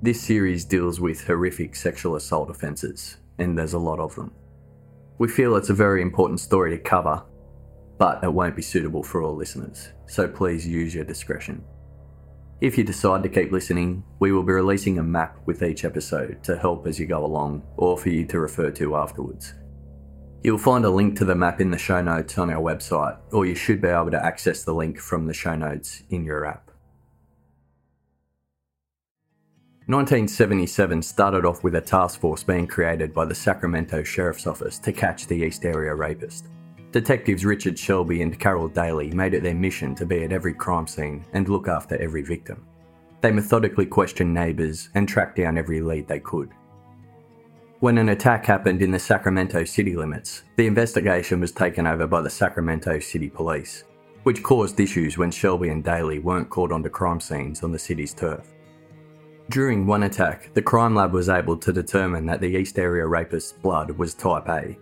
This series deals with horrific sexual assault offences, and there's a lot of them. We feel it's a very important story to cover, but it won't be suitable for all listeners, so please use your discretion. If you decide to keep listening, we will be releasing a map with each episode to help as you go along or for you to refer to afterwards. You'll find a link to the map in the show notes on our website, or you should be able to access the link from the show notes in your app. 1977 started off with a task force being created by the Sacramento Sheriff's Office to catch the East Area rapist. Detectives Richard Shelby and Carol Daly made it their mission to be at every crime scene and look after every victim. They methodically questioned neighbours and tracked down every lead they could. When an attack happened in the Sacramento city limits, the investigation was taken over by the Sacramento City Police, which caused issues when Shelby and Daly weren't called onto crime scenes on the city's turf. During one attack, the crime lab was able to determine that the East Area rapist's blood was type A.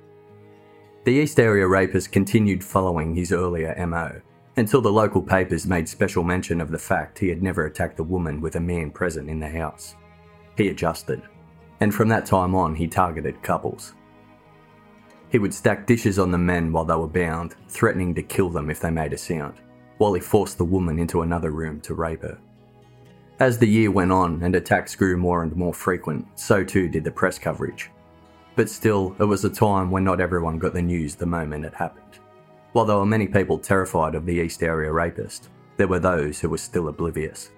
The East Area rapist continued following his earlier MO, until the local papers made special mention of the fact he had never attacked a woman with a man present in the house. He adjusted, and from that time on, he targeted couples. He would stack dishes on the men while they were bound, threatening to kill them if they made a sound, while he forced the woman into another room to rape her. As the year went on and attacks grew more and more frequent, so too did the press coverage. But still, it was a time when not everyone got the news the moment it happened. While there were many people terrified of the East Area rapist, there were those who were still oblivious.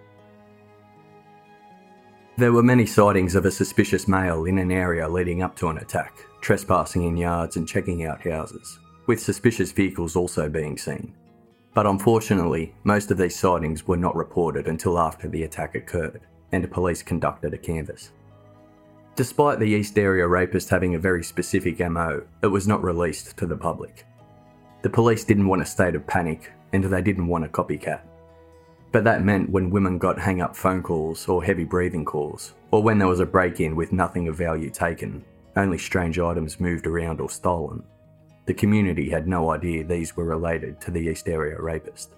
There were many sightings of a suspicious male in an area leading up to an attack, trespassing in yards and checking out houses, with suspicious vehicles also being seen. But unfortunately, most of these sightings were not reported until after the attack occurred, and police conducted a canvass. Despite the East Area rapist having a very specific MO, it was not released to the public. The police didn't want a state of panic, and they didn't want a copycat. But that meant when women got hang up phone calls or heavy breathing calls, or when there was a break in with nothing of value taken, only strange items moved around or stolen, the community had no idea these were related to the East Area rapist.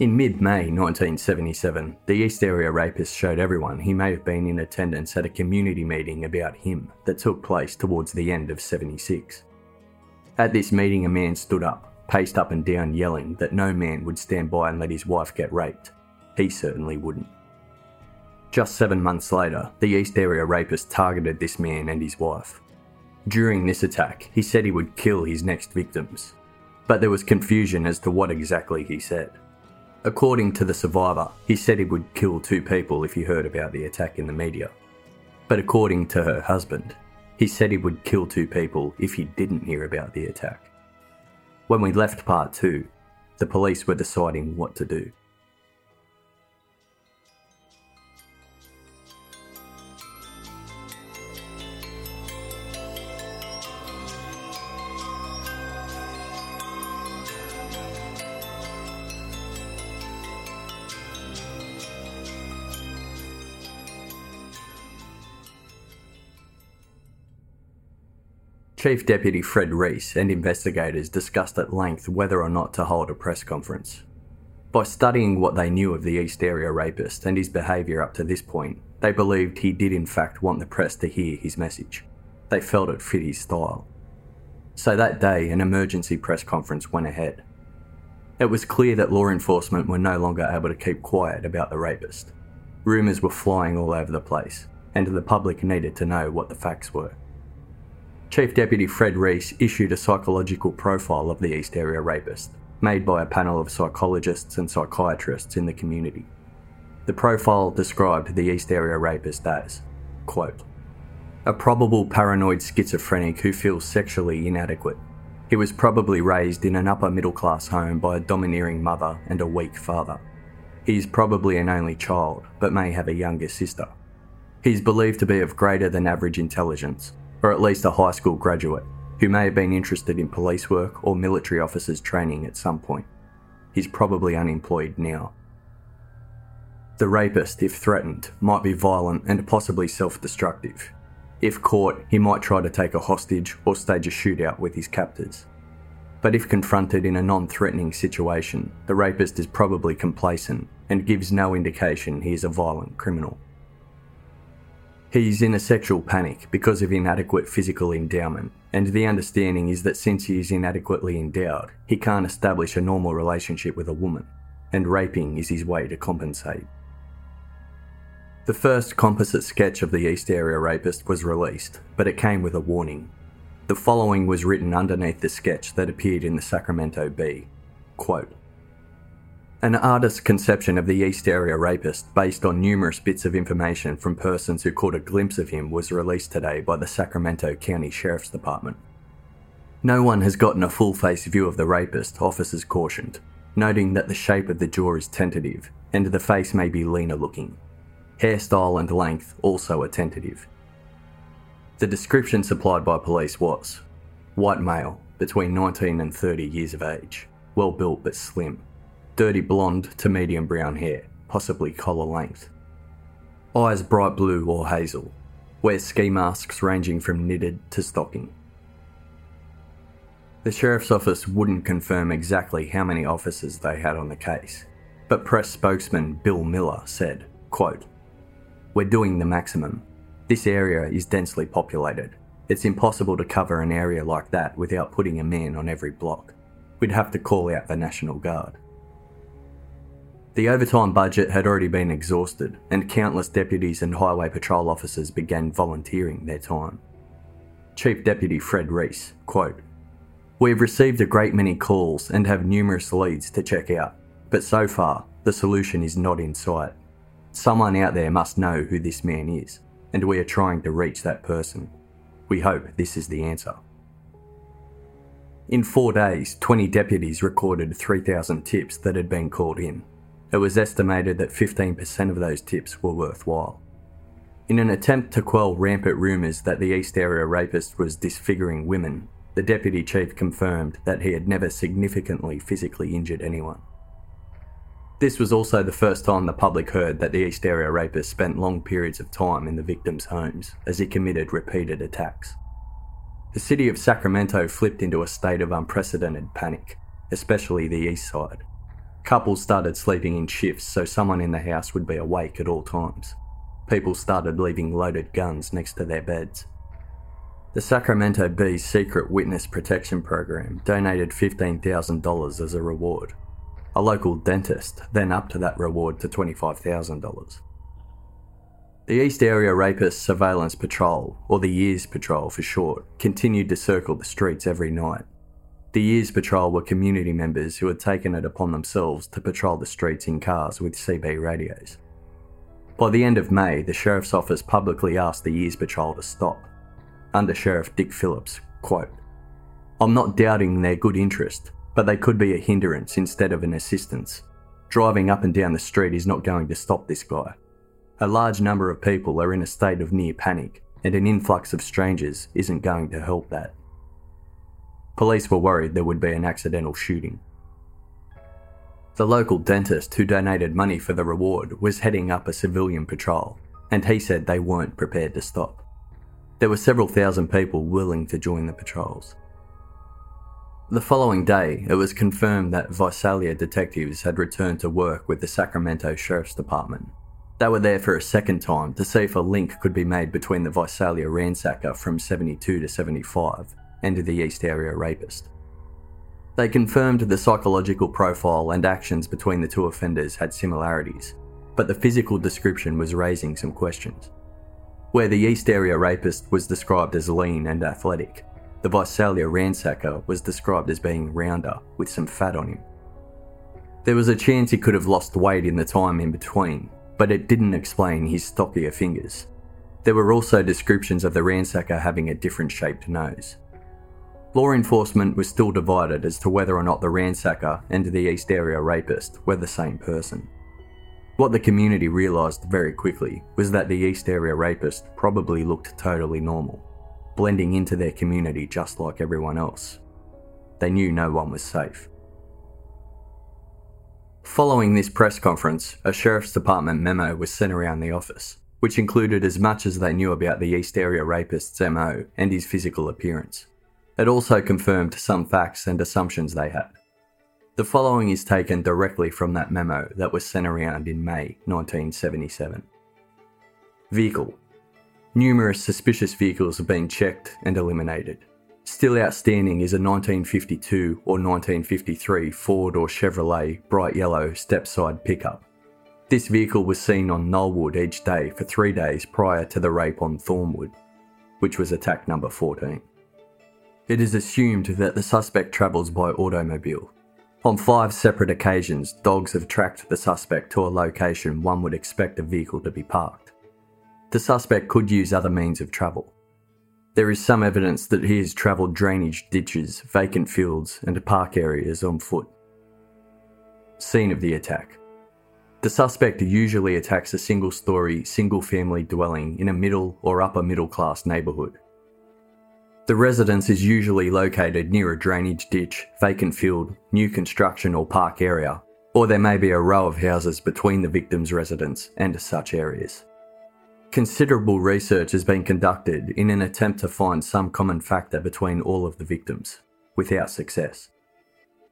In mid May 1977, the East Area rapist showed everyone he may have been in attendance at a community meeting about him that took place towards the end of 76. At this meeting, a man stood up, paced up and down, yelling that no man would stand by and let his wife get raped. He certainly wouldn't. Just seven months later, the East Area rapist targeted this man and his wife. During this attack, he said he would kill his next victims, but there was confusion as to what exactly he said. According to the survivor, he said he would kill two people if he heard about the attack in the media. But according to her husband, he said he would kill two people if he didn't hear about the attack. When we left part two, the police were deciding what to do. Chief Deputy Fred Reese and investigators discussed at length whether or not to hold a press conference. By studying what they knew of the East Area rapist and his behaviour up to this point, they believed he did in fact want the press to hear his message. They felt it fit his style. So that day, an emergency press conference went ahead. It was clear that law enforcement were no longer able to keep quiet about the rapist. Rumours were flying all over the place, and the public needed to know what the facts were. Chief Deputy Fred Reese issued a psychological profile of the East Area rapist, made by a panel of psychologists and psychiatrists in the community. The profile described the East Area rapist as, quote, a probable paranoid schizophrenic who feels sexually inadequate. He was probably raised in an upper middle class home by a domineering mother and a weak father. He is probably an only child, but may have a younger sister. He is believed to be of greater than average intelligence, or at least a high school graduate, who may have been interested in police work or military officers training at some point. He's probably unemployed now. The rapist, if threatened, might be violent and possibly self destructive. If caught, he might try to take a hostage or stage a shootout with his captors. But if confronted in a non threatening situation, the rapist is probably complacent and gives no indication he is a violent criminal. He's in a sexual panic because of inadequate physical endowment, and the understanding is that since he is inadequately endowed, he can't establish a normal relationship with a woman, and raping is his way to compensate. The first composite sketch of the East Area Rapist was released, but it came with a warning. The following was written underneath the sketch that appeared in the Sacramento Bee. Quote, an artist's conception of the East Area rapist, based on numerous bits of information from persons who caught a glimpse of him, was released today by the Sacramento County Sheriff's Department. No one has gotten a full face view of the rapist, officers cautioned, noting that the shape of the jaw is tentative and the face may be leaner looking. Hairstyle and length also are tentative. The description supplied by police was white male, between 19 and 30 years of age, well built but slim dirty blonde to medium brown hair, possibly collar length. Eyes bright blue or hazel. Wears ski masks ranging from knitted to stocking. The sheriff's office wouldn't confirm exactly how many officers they had on the case, but press spokesman Bill Miller said, quote, We're doing the maximum. This area is densely populated. It's impossible to cover an area like that without putting a man on every block. We'd have to call out the National Guard. The overtime budget had already been exhausted, and countless deputies and highway patrol officers began volunteering their time. Chief Deputy Fred Reese, quote, We have received a great many calls and have numerous leads to check out, but so far, the solution is not in sight. Someone out there must know who this man is, and we are trying to reach that person. We hope this is the answer. In four days, 20 deputies recorded 3,000 tips that had been called in, it was estimated that 15% of those tips were worthwhile. In an attempt to quell rampant rumours that the East Area rapist was disfiguring women, the deputy chief confirmed that he had never significantly physically injured anyone. This was also the first time the public heard that the East Area rapist spent long periods of time in the victims' homes as he committed repeated attacks. The city of Sacramento flipped into a state of unprecedented panic, especially the east side. Couples started sleeping in shifts so someone in the house would be awake at all times. People started leaving loaded guns next to their beds. The Sacramento Bee's secret witness protection program donated $15,000 as a reward. A local dentist then upped that reward to $25,000. The East Area Rapist Surveillance Patrol, or the EARS Patrol for short, continued to circle the streets every night, the EARS Patrol were community members who had taken it upon themselves to patrol the streets in cars with CB radios. By the end of May, the Sheriff's Office publicly asked the EARS Patrol to stop. Under Sheriff Dick Phillips, quote, I'm not doubting their good interest, but they could be a hindrance instead of an assistance. Driving up and down the street is not going to stop this guy. A large number of people are in a state of near panic, and an influx of strangers isn't going to help that. Police were worried there would be an accidental shooting. The local dentist who donated money for the reward was heading up a civilian patrol, and he said they weren't prepared to stop. There were several thousand people willing to join the patrols. The following day, it was confirmed that Visalia detectives had returned to work with the Sacramento Sheriff's Department. They were there for a second time to see if a link could be made between the Visalia ransacker from 72 to 75 and the East Area rapist. They confirmed the psychological profile and actions between the two offenders had similarities, but the physical description was raising some questions. Where the East Area rapist was described as lean and athletic, the Visalia ransacker was described as being rounder with some fat on him. There was a chance he could have lost weight in the time in between, but it didn't explain his stockier fingers. There were also descriptions of the ransacker having a different shaped nose. Law enforcement was still divided as to whether or not the ransacker and the East Area rapist were the same person. What the community realised very quickly was that the East Area rapist probably looked totally normal blending into their community just like everyone else. They knew no one was safe. Following this press conference, a Sheriff's Department memo was sent around the office, which included as much as they knew about the East Area rapist's MO and his physical appearance. It also confirmed some facts and assumptions they had. The following is taken directly from that memo that was sent around in May 1977. Vehicle Numerous suspicious vehicles have been checked and eliminated. Still outstanding is a 1952 or 1953 Ford or Chevrolet bright yellow step-side pickup. This vehicle was seen on Knollwood each day for three days prior to the rape on Thornwood, which was attack number 14. It is assumed that the suspect travels by automobile. On five separate occasions, dogs have tracked the suspect to a location one would expect a vehicle to be parked the suspect could use other means of travel. There is some evidence that he has travelled drainage ditches, vacant fields, and park areas on foot. Scene of the attack. The suspect usually attacks a single story, single family dwelling in a middle or upper middle class neighbourhood. The residence is usually located near a drainage ditch, vacant field, new construction or park area, or there may be a row of houses between the victim's residence and such areas. Considerable research has been conducted in an attempt to find some common factor between all of the victims, without success.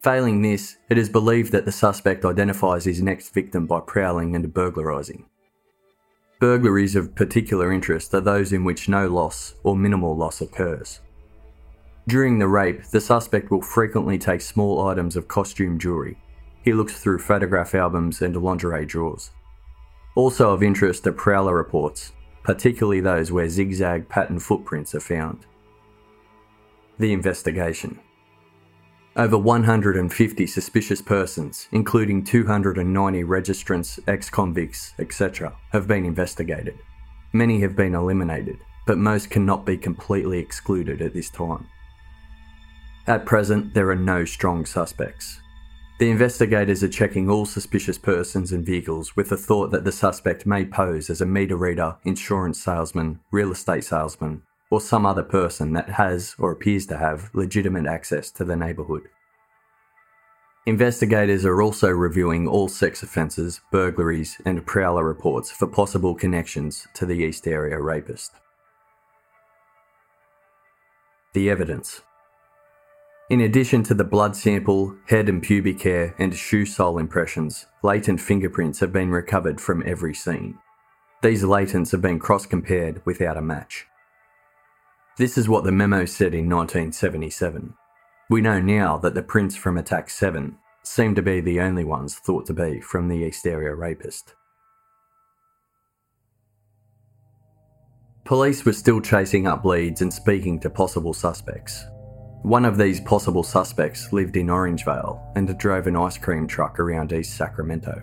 Failing this, it is believed that the suspect identifies his next victim by prowling and burglarising. Burglaries of particular interest are those in which no loss or minimal loss occurs. During the rape, the suspect will frequently take small items of costume jewellery. He looks through photograph albums and lingerie drawers. Also of interest are prowler reports, particularly those where zigzag pattern footprints are found. The investigation. Over 150 suspicious persons, including 290 registrants, ex convicts, etc., have been investigated. Many have been eliminated, but most cannot be completely excluded at this time. At present, there are no strong suspects, the investigators are checking all suspicious persons and vehicles with the thought that the suspect may pose as a meter reader, insurance salesman, real estate salesman, or some other person that has or appears to have legitimate access to the neighbourhood. Investigators are also reviewing all sex offences, burglaries, and prowler reports for possible connections to the East Area rapist. The evidence. In addition to the blood sample, head and pubic hair, and shoe sole impressions, latent fingerprints have been recovered from every scene. These latents have been cross compared without a match. This is what the memo said in 1977. We know now that the prints from Attack 7 seem to be the only ones thought to be from the East Area rapist. Police were still chasing up leads and speaking to possible suspects, one of these possible suspects lived in Orangevale and drove an ice cream truck around East Sacramento.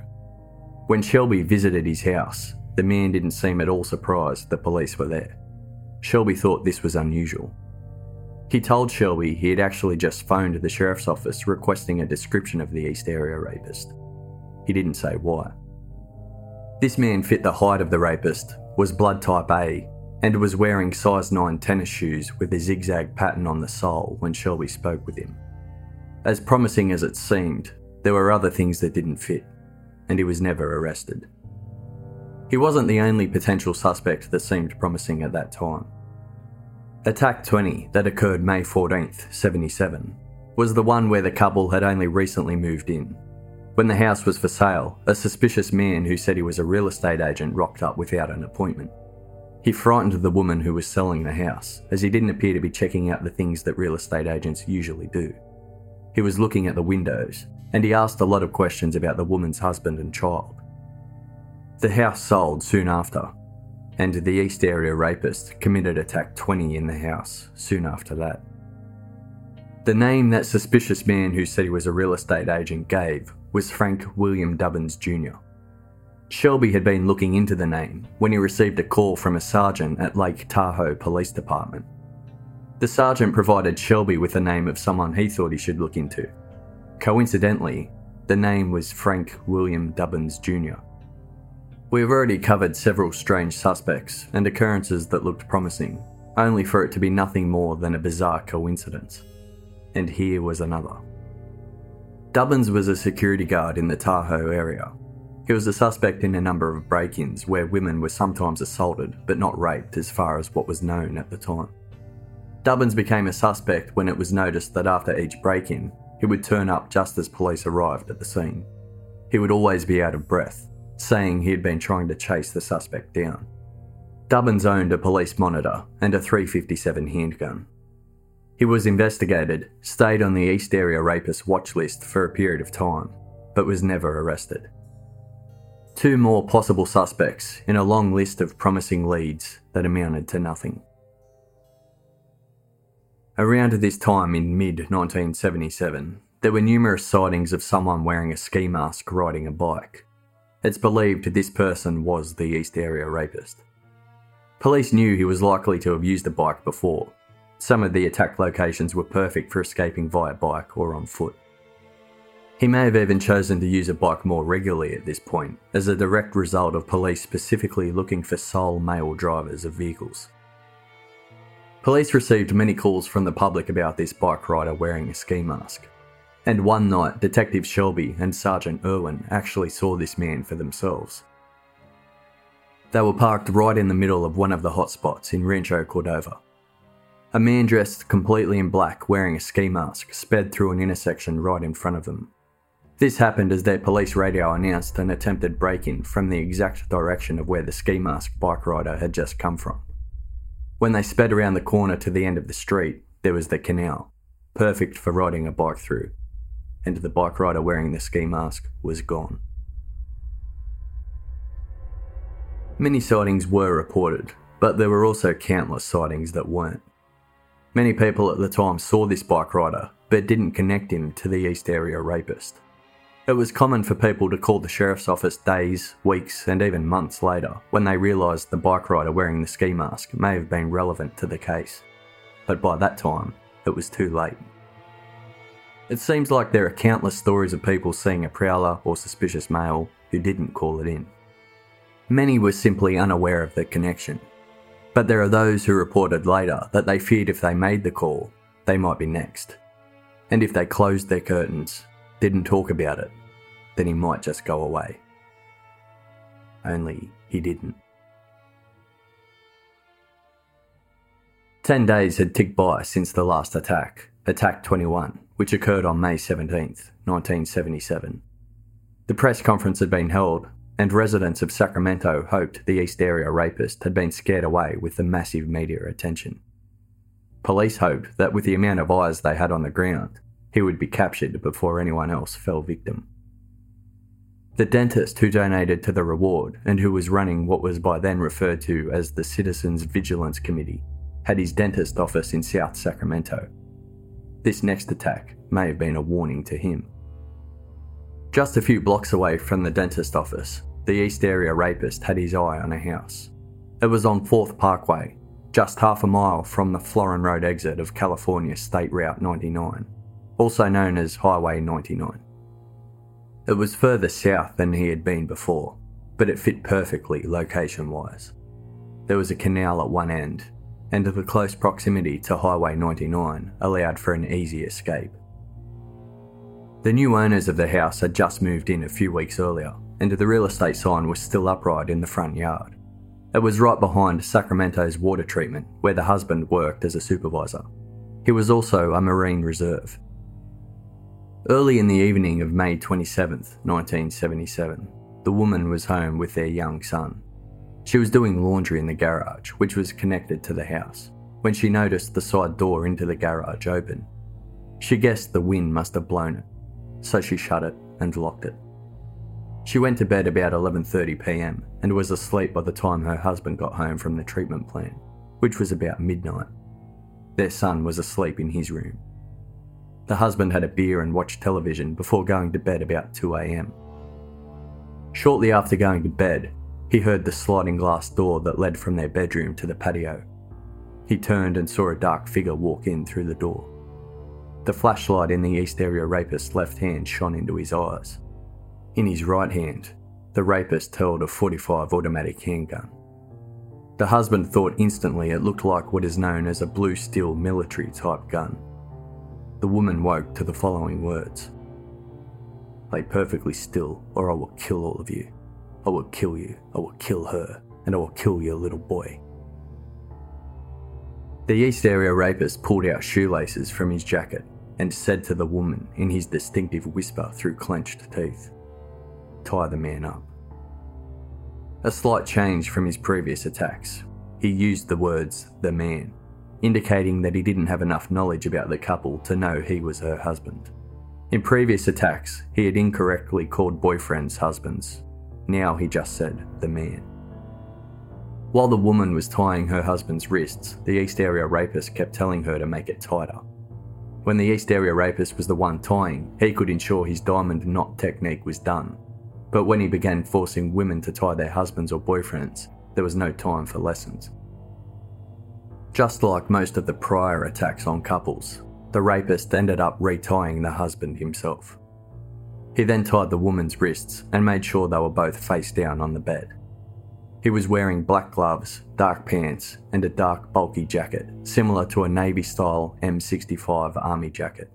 When Shelby visited his house, the man didn't seem at all surprised the police were there. Shelby thought this was unusual. He told Shelby he had actually just phoned the sheriff's office requesting a description of the East Area rapist. He didn't say why. This man fit the height of the rapist, was blood type A, and was wearing size 9 tennis shoes with a zigzag pattern on the sole when Shelby spoke with him. As promising as it seemed, there were other things that didn't fit, and he was never arrested. He wasn't the only potential suspect that seemed promising at that time. Attack 20, that occurred May 14th, 77, was the one where the couple had only recently moved in. When the house was for sale, a suspicious man who said he was a real estate agent rocked up without an appointment. He frightened the woman who was selling the house, as he didn't appear to be checking out the things that real estate agents usually do. He was looking at the windows, and he asked a lot of questions about the woman's husband and child. The house sold soon after, and the East Area rapist committed attack 20 in the house soon after that. The name that suspicious man who said he was a real estate agent gave was Frank William Dubbins Jr. Shelby had been looking into the name when he received a call from a sergeant at Lake Tahoe Police Department. The sergeant provided Shelby with the name of someone he thought he should look into. Coincidentally, the name was Frank William Dubbins Jr. We have already covered several strange suspects and occurrences that looked promising, only for it to be nothing more than a bizarre coincidence. And here was another. Dubbins was a security guard in the Tahoe area. He was a suspect in a number of break ins where women were sometimes assaulted but not raped, as far as what was known at the time. Dubbins became a suspect when it was noticed that after each break in, he would turn up just as police arrived at the scene. He would always be out of breath, saying he had been trying to chase the suspect down. Dubbins owned a police monitor and a 357 handgun. He was investigated, stayed on the East Area Rapist watch list for a period of time, but was never arrested. Two more possible suspects in a long list of promising leads that amounted to nothing. Around this time in mid 1977, there were numerous sightings of someone wearing a ski mask riding a bike. It's believed this person was the East Area Rapist. Police knew he was likely to have used a bike before, some of the attack locations were perfect for escaping via bike or on foot. He may have even chosen to use a bike more regularly at this point, as a direct result of police specifically looking for sole male drivers of vehicles. Police received many calls from the public about this bike rider wearing a ski mask. And one night, Detective Shelby and Sergeant Irwin actually saw this man for themselves. They were parked right in the middle of one of the hotspots in Rancho Cordova, a man dressed completely in black, wearing a ski mask, sped through an intersection right in front of them. This happened as their police radio announced an attempted break in from the exact direction of where the ski mask bike rider had just come from. When they sped around the corner to the end of the street, there was the canal, perfect for riding a bike through, and the bike rider wearing the ski mask was gone. Many sightings were reported, but there were also countless sightings that weren't. Many people at the time saw this bike rider, but didn't connect him to the East Area rapist. It was common for people to call the sheriff's office days, weeks, and even months later when they realised the bike rider wearing the ski mask may have been relevant to the case. But by that time, it was too late. It seems like there are countless stories of people seeing a prowler or suspicious male who didn't call it in. Many were simply unaware of the connection but there are those who reported later that they feared if they made the call, they might be next. And if they closed their curtains, didn't talk about it, then he might just go away. Only he didn't. Ten days had ticked by since the last attack, Attack 21, which occurred on May 17th, 1977. The press conference had been held, and residents of Sacramento hoped the East Area rapist had been scared away with the massive media attention. Police hoped that with the amount of eyes they had on the ground, he would be captured before anyone else fell victim. The dentist who donated to the reward and who was running what was by then referred to as the Citizens Vigilance Committee had his dentist office in South Sacramento. This next attack may have been a warning to him. Just a few blocks away from the dentist office, the East Area rapist had his eye on a house. It was on 4th Parkway, just half a mile from the Florin Road exit of California State Route 99, also known as Highway 99. It was further south than he had been before, but it fit perfectly location wise. There was a canal at one end, and the close proximity to Highway 99 allowed for an easy escape. The new owners of the house had just moved in a few weeks earlier, and the real estate sign was still upright in the front yard. It was right behind Sacramento's water treatment, where the husband worked as a supervisor. He was also a Marine Reserve. Early in the evening of May 27, 1977, the woman was home with their young son. She was doing laundry in the garage, which was connected to the house, when she noticed the side door into the garage open. She guessed the wind must have blown it, so she shut it and locked it. She went to bed about 11:30 p.m. and was asleep by the time her husband got home from the treatment plant, which was about midnight. Their son was asleep in his room. The husband had a beer and watched television before going to bed about 2 am. Shortly after going to bed, he heard the sliding glass door that led from their bedroom to the patio. He turned and saw a dark figure walk in through the door. The flashlight in the East Area Rapist's left hand shone into his eyes. In his right hand, the rapist held a 45 automatic handgun. The husband thought instantly it looked like what is known as a blue steel military type gun the woman woke to the following words Lay perfectly still, or I will kill all of you. I will kill you, I will kill her, and I will kill your little boy. The East Area rapist pulled out shoelaces from his jacket and said to the woman in his distinctive whisper through clenched teeth Tie the man up. A slight change from his previous attacks. He used the words, the man, indicating that he didn't have enough knowledge about the couple to know he was her husband. In previous attacks, he had incorrectly called boyfriends husbands. Now he just said the man. While the woman was tying her husband's wrists, the East Area rapist kept telling her to make it tighter. When the East Area rapist was the one tying, he could ensure his diamond knot technique was done. But when he began forcing women to tie their husbands or boyfriends, there was no time for lessons. Just like most of the prior attacks on couples, the rapist ended up retying the husband himself. He then tied the woman's wrists and made sure they were both face down on the bed. He was wearing black gloves, dark pants, and a dark, bulky jacket, similar to a Navy style M65 Army jacket.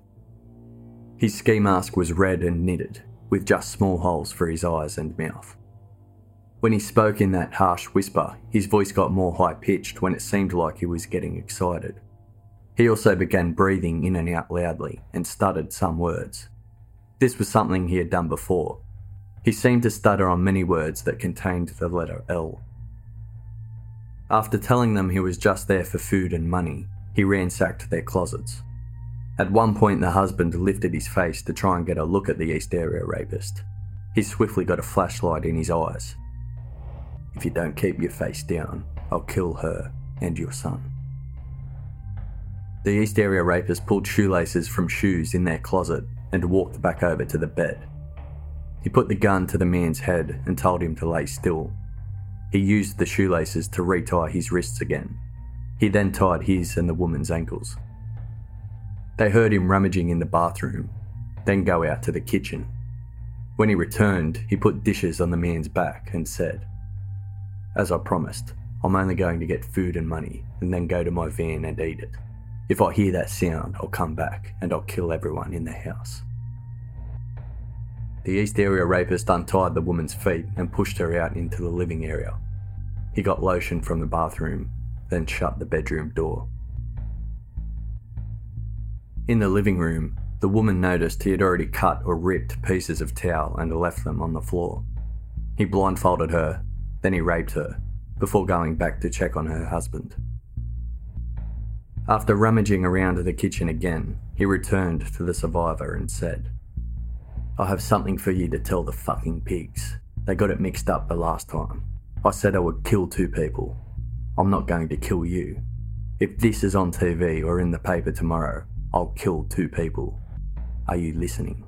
His ski mask was red and knitted, with just small holes for his eyes and mouth. When he spoke in that harsh whisper, his voice got more high pitched when it seemed like he was getting excited. He also began breathing in and out loudly and stuttered some words. This was something he had done before. He seemed to stutter on many words that contained the letter L. After telling them he was just there for food and money, he ransacked their closets. At one point, the husband lifted his face to try and get a look at the East Area rapist. He swiftly got a flashlight in his eyes if you don't keep your face down, I'll kill her and your son. The East Area rapist pulled shoelaces from shoes in their closet and walked back over to the bed. He put the gun to the man's head and told him to lay still. He used the shoelaces to retie his wrists again. He then tied his and the woman's ankles. They heard him rummaging in the bathroom, then go out to the kitchen. When he returned, he put dishes on the man's back and said, as I promised, I'm only going to get food and money and then go to my van and eat it. If I hear that sound, I'll come back and I'll kill everyone in the house. The East Area rapist untied the woman's feet and pushed her out into the living area. He got lotion from the bathroom, then shut the bedroom door. In the living room, the woman noticed he had already cut or ripped pieces of towel and left them on the floor. He blindfolded her then he raped her, before going back to check on her husband. After rummaging around the kitchen again, he returned to the survivor and said, I have something for you to tell the fucking pigs. They got it mixed up the last time. I said I would kill two people. I'm not going to kill you. If this is on TV or in the paper tomorrow, I'll kill two people. Are you listening?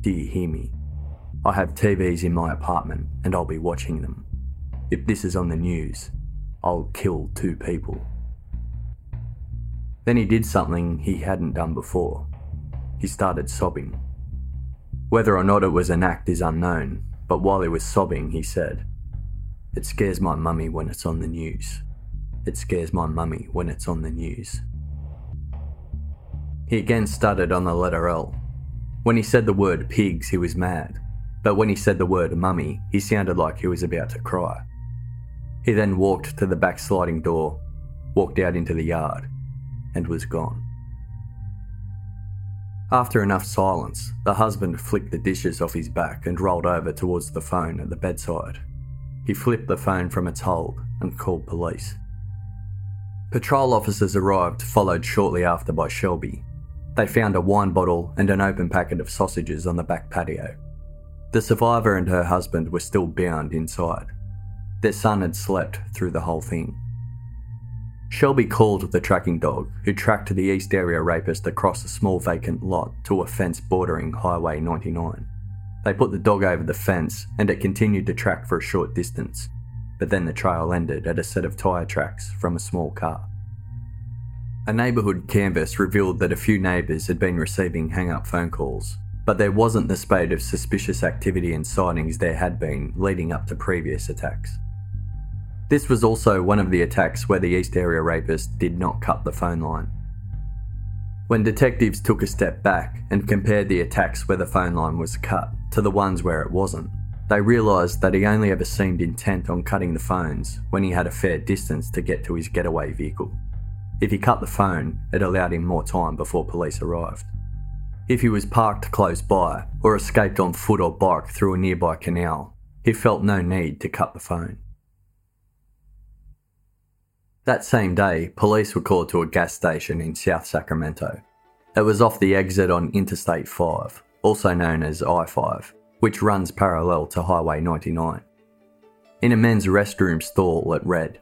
Do you hear me? I have TVs in my apartment and I'll be watching them. If this is on the news, I'll kill two people. Then he did something he hadn't done before. He started sobbing. Whether or not it was an act is unknown, but while he was sobbing, he said, It scares my mummy when it's on the news. It scares my mummy when it's on the news. He again stuttered on the letter L. When he said the word pigs, he was mad, but when he said the word mummy, he sounded like he was about to cry. He then walked to the back sliding door, walked out into the yard, and was gone. After enough silence, the husband flicked the dishes off his back and rolled over towards the phone at the bedside. He flipped the phone from its hold and called police. Patrol officers arrived, followed shortly after by Shelby. They found a wine bottle and an open packet of sausages on the back patio. The survivor and her husband were still bound inside. Their son had slept through the whole thing. Shelby called the tracking dog, who tracked the East Area rapist across a small vacant lot to a fence bordering Highway 99. They put the dog over the fence and it continued to track for a short distance, but then the trail ended at a set of tyre tracks from a small car. A neighbourhood canvass revealed that a few neighbours had been receiving hang up phone calls, but there wasn't the spate of suspicious activity and sightings there had been leading up to previous attacks. This was also one of the attacks where the East Area rapist did not cut the phone line. When detectives took a step back and compared the attacks where the phone line was cut to the ones where it wasn't, they realised that he only ever seemed intent on cutting the phones when he had a fair distance to get to his getaway vehicle. If he cut the phone, it allowed him more time before police arrived. If he was parked close by or escaped on foot or bike through a nearby canal, he felt no need to cut the phone. That same day, police were called to a gas station in South Sacramento. It was off the exit on Interstate 5, also known as I 5, which runs parallel to Highway 99. In a men's restroom stall, it read,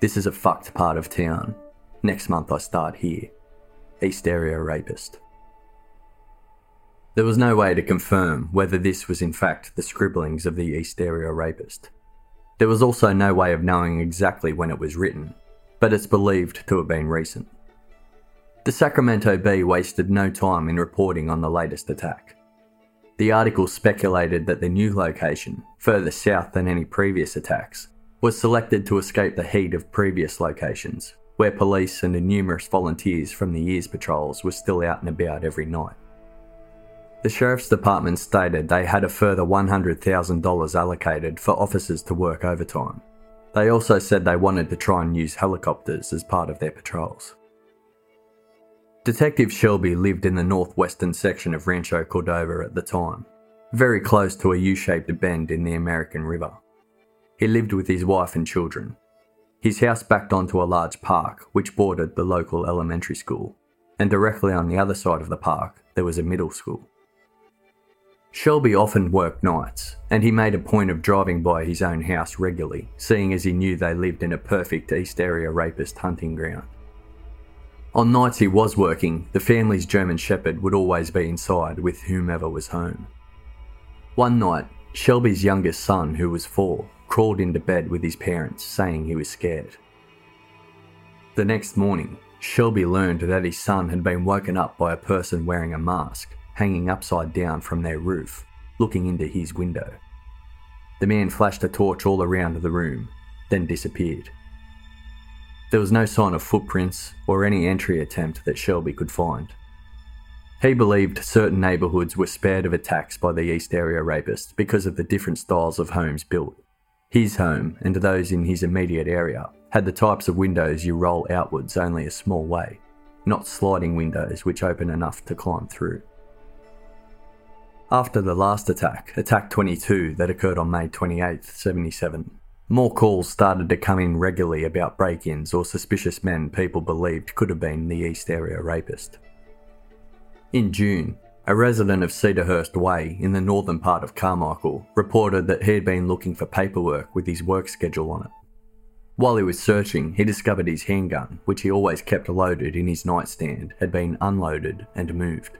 This is a fucked part of town. Next month I start here. East Area Rapist. There was no way to confirm whether this was in fact the scribblings of the East Area Rapist. There was also no way of knowing exactly when it was written, but it's believed to have been recent. The Sacramento Bee wasted no time in reporting on the latest attack. The article speculated that the new location, further south than any previous attacks, was selected to escape the heat of previous locations, where police and the numerous volunteers from the EARS patrols were still out and about every night. The Sheriff's Department stated they had a further $100,000 allocated for officers to work overtime, they also said they wanted to try and use helicopters as part of their patrols. Detective Shelby lived in the northwestern section of Rancho Cordova at the time, very close to a U shaped bend in the American River. He lived with his wife and children. His house backed onto a large park which bordered the local elementary school, and directly on the other side of the park there was a middle school. Shelby often worked nights, and he made a point of driving by his own house regularly, seeing as he knew they lived in a perfect East Area rapist hunting ground. On nights he was working, the family's German Shepherd would always be inside with whomever was home. One night, Shelby's youngest son, who was four, crawled into bed with his parents, saying he was scared. The next morning, Shelby learned that his son had been woken up by a person wearing a mask hanging upside down from their roof, looking into his window. The man flashed a torch all around the room, then disappeared. There was no sign of footprints or any entry attempt that Shelby could find. He believed certain neighbourhoods were spared of attacks by the East Area rapists because of the different styles of homes built. His home and those in his immediate area had the types of windows you roll outwards only a small way, not sliding windows which open enough to climb through. After the last attack, Attack 22, that occurred on May 28, 77, more calls started to come in regularly about break ins or suspicious men people believed could have been the East Area rapist. In June, a resident of Cedarhurst Way in the northern part of Carmichael reported that he had been looking for paperwork with his work schedule on it. While he was searching, he discovered his handgun, which he always kept loaded in his nightstand, had been unloaded and moved.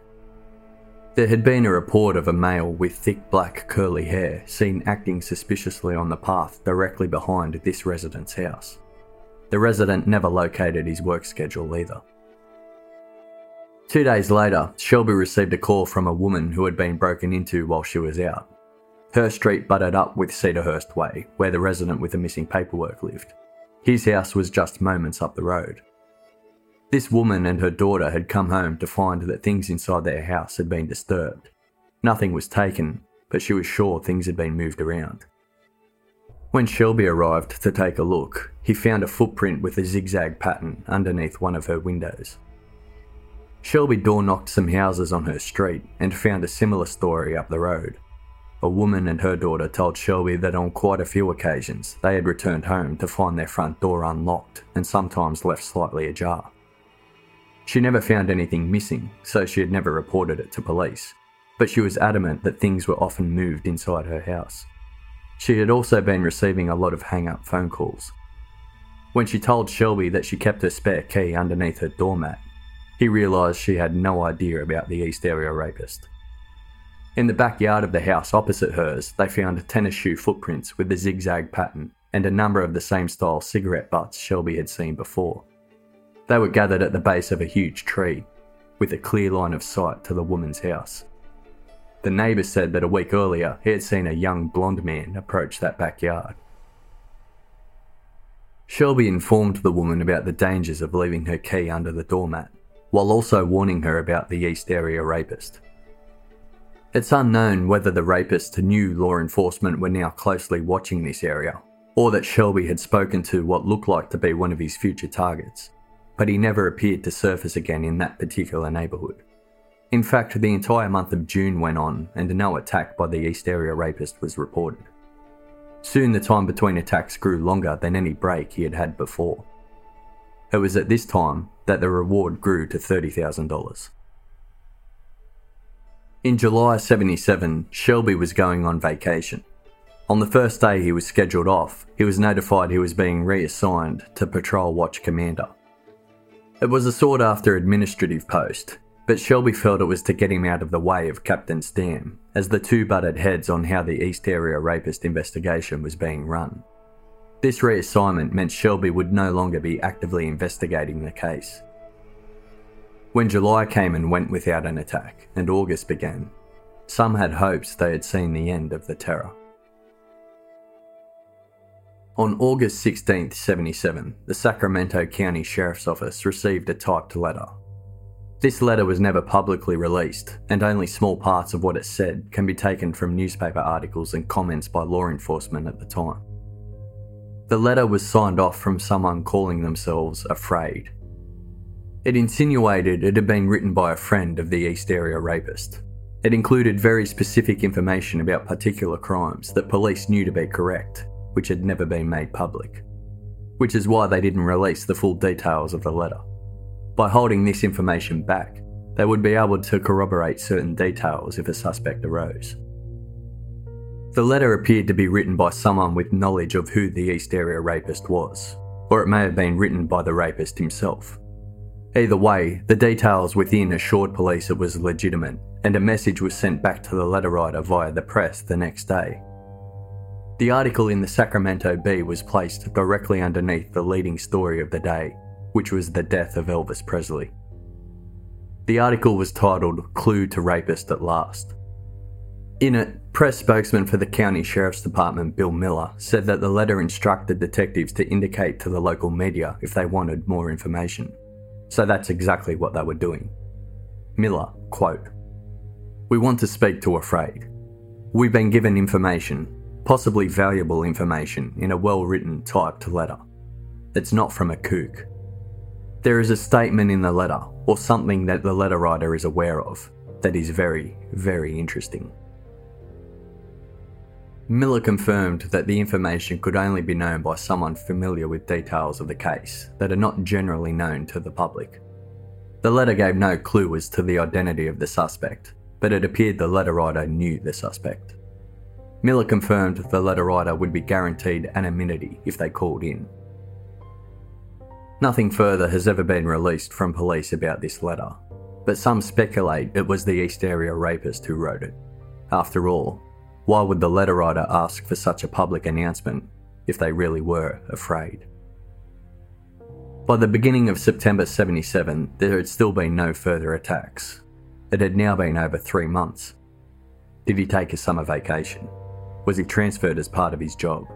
There had been a report of a male with thick black curly hair seen acting suspiciously on the path directly behind this resident's house. The resident never located his work schedule either. Two days later, Shelby received a call from a woman who had been broken into while she was out. Her street butted up with Cedarhurst Way, where the resident with the missing paperwork lived. His house was just moments up the road. This woman and her daughter had come home to find that things inside their house had been disturbed. Nothing was taken, but she was sure things had been moved around. When Shelby arrived to take a look, he found a footprint with a zigzag pattern underneath one of her windows. Shelby door knocked some houses on her street and found a similar story up the road. A woman and her daughter told Shelby that on quite a few occasions they had returned home to find their front door unlocked and sometimes left slightly ajar. She never found anything missing, so she had never reported it to police, but she was adamant that things were often moved inside her house. She had also been receiving a lot of hang up phone calls. When she told Shelby that she kept her spare key underneath her doormat, he realised she had no idea about the East Area rapist. In the backyard of the house opposite hers, they found tennis shoe footprints with a zigzag pattern and a number of the same style cigarette butts Shelby had seen before. They were gathered at the base of a huge tree, with a clear line of sight to the woman's house. The neighbour said that a week earlier he had seen a young blonde man approach that backyard. Shelby informed the woman about the dangers of leaving her key under the doormat, while also warning her about the East Area rapist. It's unknown whether the rapist knew law enforcement were now closely watching this area, or that Shelby had spoken to what looked like to be one of his future targets but he never appeared to surface again in that particular neighbourhood. In fact, the entire month of June went on and no attack by the East Area rapist was reported. Soon the time between attacks grew longer than any break he had had before. It was at this time that the reward grew to $30,000. In July 77, Shelby was going on vacation. On the first day he was scheduled off, he was notified he was being reassigned to Patrol Watch Commander. It was a sought after administrative post, but Shelby felt it was to get him out of the way of Captain Stam, as the two butted heads on how the East Area rapist investigation was being run. This reassignment meant Shelby would no longer be actively investigating the case. When July came and went without an attack, and August began, some had hopes they had seen the end of the terror. On August 16, 77, the Sacramento County Sheriff's Office received a typed letter. This letter was never publicly released, and only small parts of what it said can be taken from newspaper articles and comments by law enforcement at the time. The letter was signed off from someone calling themselves Afraid. It insinuated it had been written by a friend of the East Area rapist. It included very specific information about particular crimes that police knew to be correct which had never been made public, which is why they didn't release the full details of the letter. By holding this information back, they would be able to corroborate certain details if a suspect arose. The letter appeared to be written by someone with knowledge of who the East Area rapist was, or it may have been written by the rapist himself. Either way, the details within assured police it was legitimate, and a message was sent back to the letter writer via the press the next day the article in the Sacramento Bee was placed directly underneath the leading story of the day, which was the death of Elvis Presley. The article was titled Clue to Rapist at Last. In it, press spokesman for the county sheriff's department, Bill Miller, said that the letter instructed detectives to indicate to the local media if they wanted more information. So that's exactly what they were doing. Miller, quote, We want to speak to Afraid. We've been given information, possibly valuable information in a well written typed letter. It's not from a kook. There is a statement in the letter, or something that the letter writer is aware of, that is very, very interesting. Miller confirmed that the information could only be known by someone familiar with details of the case that are not generally known to the public. The letter gave no clue as to the identity of the suspect, but it appeared the letter writer knew the suspect. Miller confirmed the letter writer would be guaranteed anonymity if they called in. Nothing further has ever been released from police about this letter, but some speculate it was the East Area rapist who wrote it. After all, why would the letter writer ask for such a public announcement if they really were afraid? By the beginning of September 77, there had still been no further attacks. It had now been over three months. Did he take a summer vacation? Was he transferred as part of his job?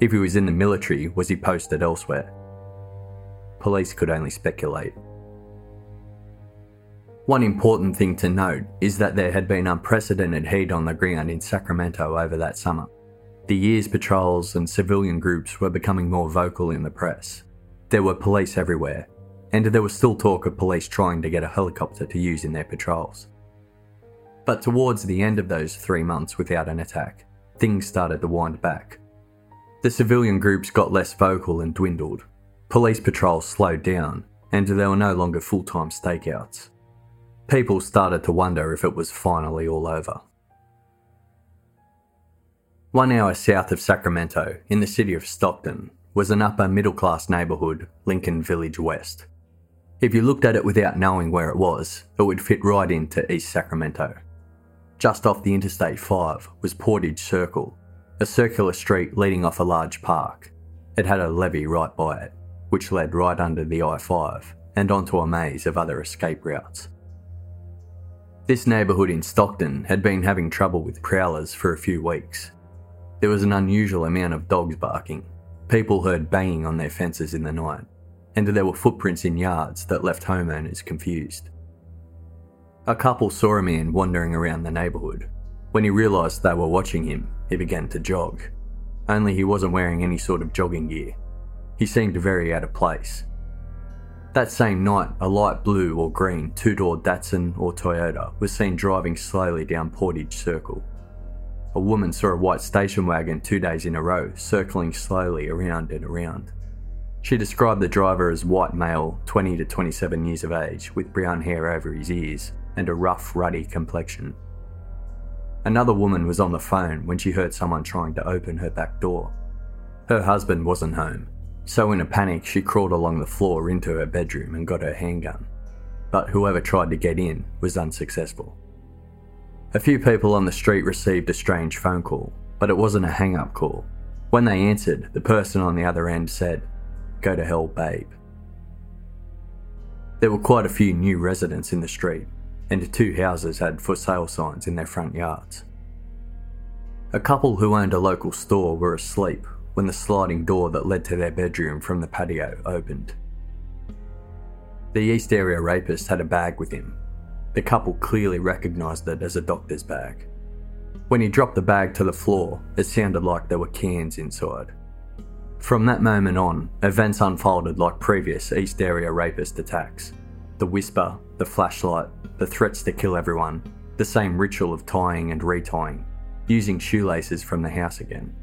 If he was in the military, was he posted elsewhere? Police could only speculate. One important thing to note is that there had been unprecedented heat on the ground in Sacramento over that summer. The EARS patrols and civilian groups were becoming more vocal in the press. There were police everywhere, and there was still talk of police trying to get a helicopter to use in their patrols. But towards the end of those three months without an attack, things started to wind back. The civilian groups got less vocal and dwindled. Police patrols slowed down, and there were no longer full time stakeouts. People started to wonder if it was finally all over. One hour south of Sacramento, in the city of Stockton, was an upper middle class neighbourhood, Lincoln Village West. If you looked at it without knowing where it was, it would fit right into East Sacramento. Just off the Interstate 5 was Portage Circle, a circular street leading off a large park. It had a levee right by it, which led right under the I 5 and onto a maze of other escape routes. This neighbourhood in Stockton had been having trouble with prowlers for a few weeks, there was an unusual amount of dogs barking. People heard banging on their fences in the night, and there were footprints in yards that left homeowners confused. A couple saw a man wandering around the neighbourhood. When he realised they were watching him, he began to jog. Only he wasn't wearing any sort of jogging gear. He seemed very out of place. That same night, a light blue or green two door Datsun or Toyota was seen driving slowly down Portage Circle. A woman saw a white station wagon two days in a row, circling slowly around and around. She described the driver as white male, 20 to 27 years of age, with brown hair over his ears and a rough, ruddy complexion. Another woman was on the phone when she heard someone trying to open her back door. Her husband wasn't home, so in a panic, she crawled along the floor into her bedroom and got her handgun. But whoever tried to get in was unsuccessful. A few people on the street received a strange phone call, but it wasn't a hang up call. When they answered, the person on the other end said, Go to hell, babe. There were quite a few new residents in the street, and two houses had for sale signs in their front yards. A couple who owned a local store were asleep when the sliding door that led to their bedroom from the patio opened. The East Area rapist had a bag with him, the couple clearly recognised it as a doctor's bag. When he dropped the bag to the floor, it sounded like there were cans inside. From that moment on, events unfolded like previous East Area rapist attacks. The whisper, the flashlight, the threats to kill everyone, the same ritual of tying and retying, using shoelaces from the house again,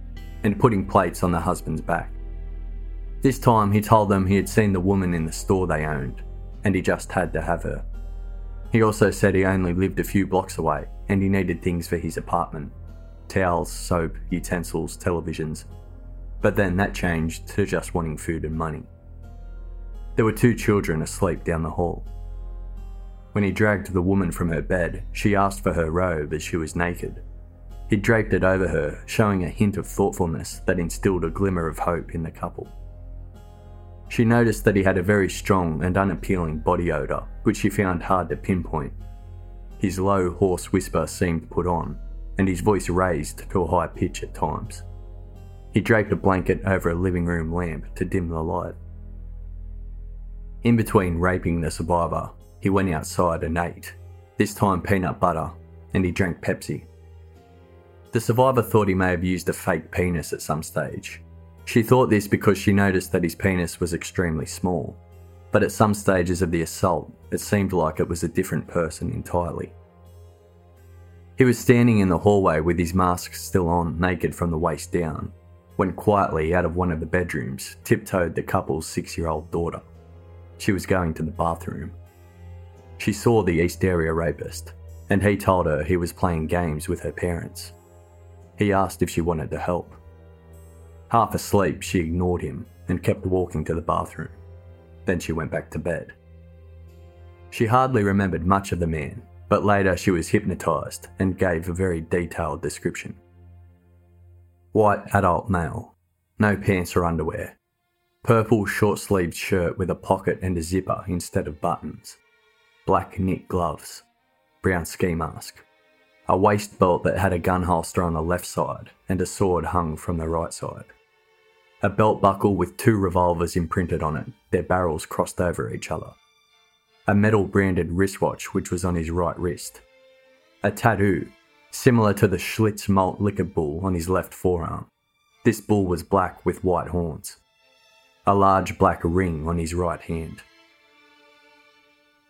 and putting plates on the husband's back. This time he told them he had seen the woman in the store they owned, and he just had to have her. He also said he only lived a few blocks away and he needed things for his apartment towels, soap, utensils, televisions. But then that changed to just wanting food and money. There were two children asleep down the hall. When he dragged the woman from her bed, she asked for her robe as she was naked. He draped it over her, showing a hint of thoughtfulness that instilled a glimmer of hope in the couple. She noticed that he had a very strong and unappealing body odour, which she found hard to pinpoint. His low, hoarse whisper seemed put on, and his voice raised to a high pitch at times. He draped a blanket over a living room lamp to dim the light. In between raping the survivor, he went outside and ate, this time peanut butter, and he drank Pepsi. The survivor thought he may have used a fake penis at some stage, she thought this because she noticed that his penis was extremely small, but at some stages of the assault, it seemed like it was a different person entirely. He was standing in the hallway with his mask still on, naked from the waist down, when quietly out of one of the bedrooms tiptoed the couple's six year old daughter. She was going to the bathroom. She saw the East Area rapist, and he told her he was playing games with her parents. He asked if she wanted to help. Half asleep, she ignored him and kept walking to the bathroom. Then she went back to bed. She hardly remembered much of the man, but later she was hypnotised and gave a very detailed description. White adult male, no pants or underwear, purple short sleeved shirt with a pocket and a zipper instead of buttons, black knit gloves, brown ski mask, a waist belt that had a gun holster on the left side and a sword hung from the right side a belt buckle with two revolvers imprinted on it, their barrels crossed over each other. A metal branded wristwatch which was on his right wrist. A tattoo, similar to the Schlitz malt liquor bull on his left forearm. This bull was black with white horns. A large black ring on his right hand.